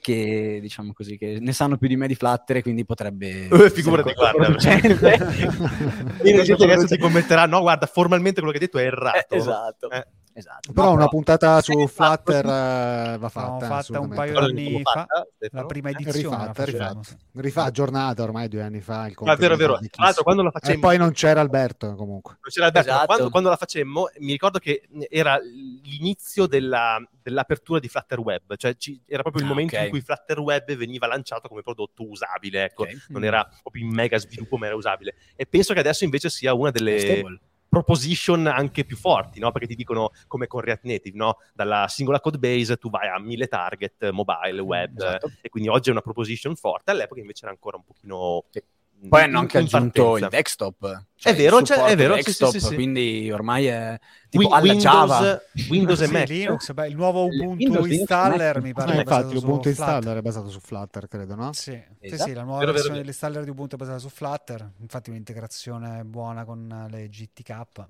che diciamo così che ne sanno più di me di Flutter quindi potrebbe uh, figurati guarda. adesso ti commetterà no guarda formalmente quello che hai detto è errato. eh, esatto. Eh. Esatto. Però una puntata su Flutter uh, va fatta. L'ho fatta un paio di anni fa, la prima edizione. Rifatta, rifatta. Rifà aggiornata ormai due anni fa. Il ah, vero, vero. Tra l'altro quando la facemmo... E poi non c'era Alberto comunque. Non c'era Alberto, esatto. quando, quando, la facemmo mi ricordo che era l'inizio della, dell'apertura di Flutter Web, cioè ci, era proprio il ah, momento okay. in cui Flutter Web veniva lanciato come prodotto usabile, ecco. Okay. Non era proprio in mega sviluppo, ma era usabile. E penso che adesso invece sia una delle... Stable proposition anche più forti, no? Perché ti dicono come con React Native, no? Dalla singola code base tu vai a mille target, mobile, web, esatto. e quindi oggi è una proposition forte, all'epoca invece era ancora un pochino... Sì poi hanno anche aggiunto il desktop. Cioè è vero, è vero. Desktop, sì, sì, sì, quindi ormai è tipo Win- Windows, Java. Windows e Mac. Linux, beh, il nuovo Ubuntu Windows, installer Linux, mi pare. Eh, infatti, Ubuntu installer è basato su Flutter, credo, no? Sì, esatto. sì, la nuova vero, versione dell'installer di Ubuntu è basata su Flutter. Infatti, un'integrazione buona con le GTK.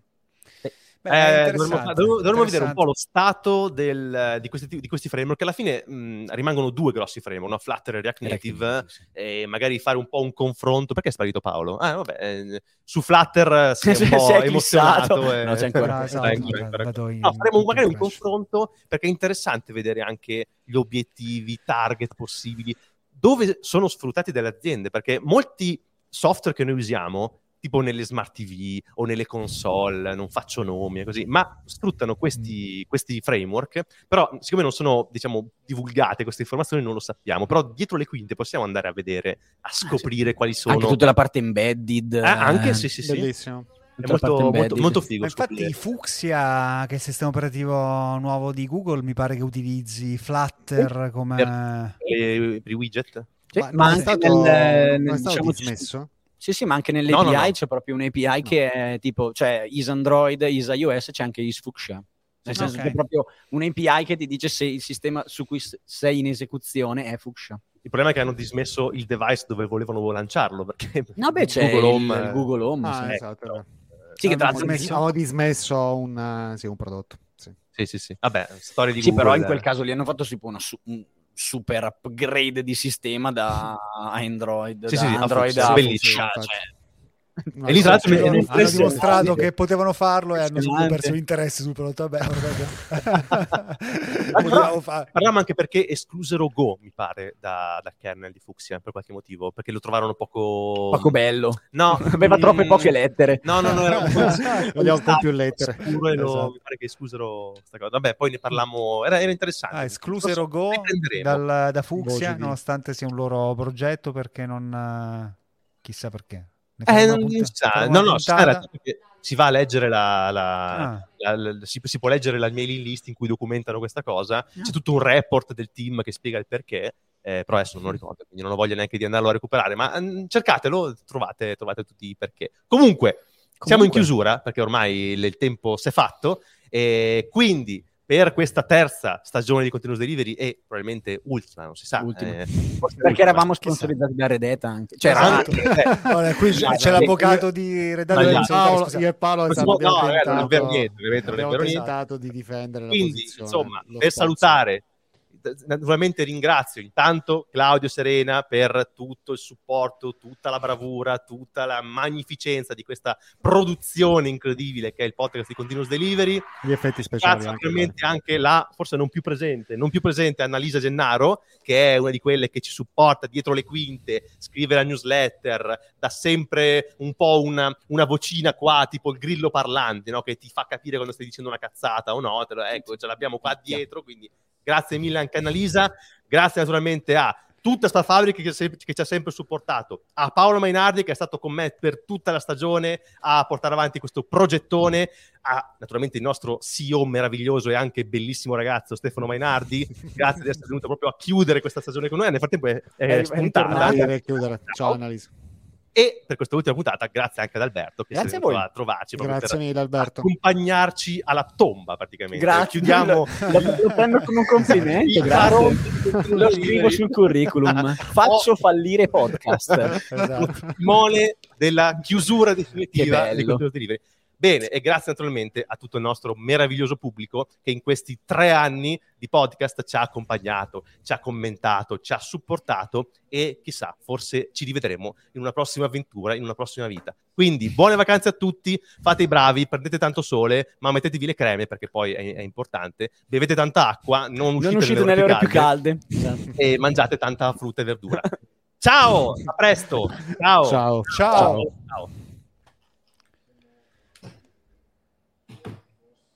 Beh, eh, dovremmo, dovremmo vedere un po' lo stato del, di, questi, di, questi, framework che alla fine mh, rimangono due grossi framework, no? Flutter e React Native, React, sì. e magari fare un po' un confronto. Perché è sparito Paolo? Ah, vabbè, eh, su Flutter si è un po' è emozionato. E... No, c'è ancora. Esatto, no, faremo magari un confronto perché è interessante vedere anche gli obiettivi, target possibili, dove sono sfruttati dalle aziende, perché molti software che noi usiamo tipo nelle smart TV o nelle console, non faccio nomi e così, ma sfruttano questi, mm. questi, framework, però siccome non sono, diciamo, divulgate queste informazioni non lo sappiamo, però dietro le quinte possiamo andare a vedere, a ah, scoprire ah, quali sono... Anche tutta la parte embedded. Ah, anche, sì, sì, sì. Bellissimo. È molto, molto, molto, figo. infatti, Fuxia, che è il sistema operativo nuovo di Google, mi pare che utilizzi Flutter come. Per, per i widget? Sì, ma, ma anche stato, nel, nel, diciamo, dismesso? Sì, sì, ma anche nell'API no, no, no. c'è proprio un'API che è tipo, cioè is Android, is iOS, c'è anche is Fuchsia. Nel senso okay. che è proprio un'API che ti dice se il sistema su cui sei in esecuzione è Fuchsia. Il problema è che hanno dismesso il device dove volevano lanciarlo, perché no, beh, c'è Google Home, il, il Google Home ah, sì. esatto. Eh, sì, che tra dismesso, ho dismesso un, uh, sì, un prodotto. Sì. sì, sì, sì. Vabbè, storia di sì, Google. però in quel caso lì hanno fatto tipo una, un, super upgrade di sistema da Android. Sì, da sì, Android a, bellissimo. Cioè, No, e lì tra l'altro hanno, hanno dimostrato che potevano farlo e hanno perso l'interesse sul prodotto. Vabbè, Parliamo anche perché esclusero Go, mi pare, da, da, kernel di Fuxia per qualche motivo, perché lo trovarono poco... Poco bello. No. Aveva mm... troppe poche lettere. No, no, no. Era un po'... Vogliamo un po' più lettere. Scuro, esatto. Mi pare che esclusero questa cosa. Vabbè, poi ne parliamo... Era, era interessante. Ah, esclusero Go dal, da Fuxia, nonostante sia un loro progetto, perché non... Chissà perché. Eh, non sa. No, no, si va a leggere la, la, ah. la, la si, si, può leggere la mailing list in cui documentano questa cosa. Ah. C'è tutto un report del team che spiega il perché. Eh, però adesso non lo ricordo, quindi non ho voglia neanche di andarlo a recuperare. Ma mh, mm, cercatelo, trovate, trovate tutti i perché. Comunque, Comunque, siamo in chiusura perché ormai il, il tempo si è fatto. E quindi per questa terza stagione di Continuous Delivery e probabilmente ultima, non si sa. Eh, perché eravamo sponsorizzati da Redeta anche. Cioè, esatto. eh. Vabbè, qui c'è, c'è l'avvocato di Redeta. Io, Paolo, io e Paolo abbiamo no, tentato, non è niente, abbiamo tentato di difendere la Quindi, posizione. insomma, per salutare naturalmente ringrazio intanto Claudio Serena per tutto il supporto, tutta la bravura, tutta la magnificenza di questa produzione incredibile che è il podcast di Continuous Delivery. Gli effetti speciali. Grazie anche, anche la, forse non più presente, non più presente Annalisa Gennaro, che è una di quelle che ci supporta dietro le quinte, scrive la newsletter, dà sempre un po' una, una vocina qua, tipo il grillo parlante, no? che ti fa capire quando stai dicendo una cazzata o no. Lo, ecco, ce l'abbiamo qua dietro, quindi Grazie mille anche a Annalisa, grazie naturalmente a tutta sta fabbrica che, che, ci ha sempre supportato, a Paolo Mainardi che è stato con me per tutta la stagione a portare avanti questo progettone, a naturalmente il nostro CEO meraviglioso e anche bellissimo ragazzo Stefano Mainardi, grazie di essere venuto proprio a chiudere questa stagione con noi, nel frattempo è, è, è spuntata. Ciao Annalisa. E per questa ultima puntata, grazie anche ad Alberto che grazie a, voi. a trovarci. Grazie mille, Alberto. Accompagnarci alla tomba, praticamente. Grazie. Chiudiamo. Lo prendo come un complimento. grazie. Lo scrivo sul curriculum. Faccio fallire podcast. esatto. Mole della chiusura definitiva di Contenuti Liberi. Bene, e grazie naturalmente a tutto il nostro meraviglioso pubblico che in questi tre anni di podcast ci ha accompagnato, ci ha commentato, ci ha supportato e chissà, forse ci rivedremo in una prossima avventura, in una prossima vita. Quindi buone vacanze a tutti, fate i bravi, prendete tanto sole, ma mettetevi le creme perché poi è, è importante, bevete tanta acqua, non uscite, non uscite nelle ore più calde, più calde e mangiate tanta frutta e verdura. Ciao, a presto. Ciao. Ciao. Ciao. Ciao.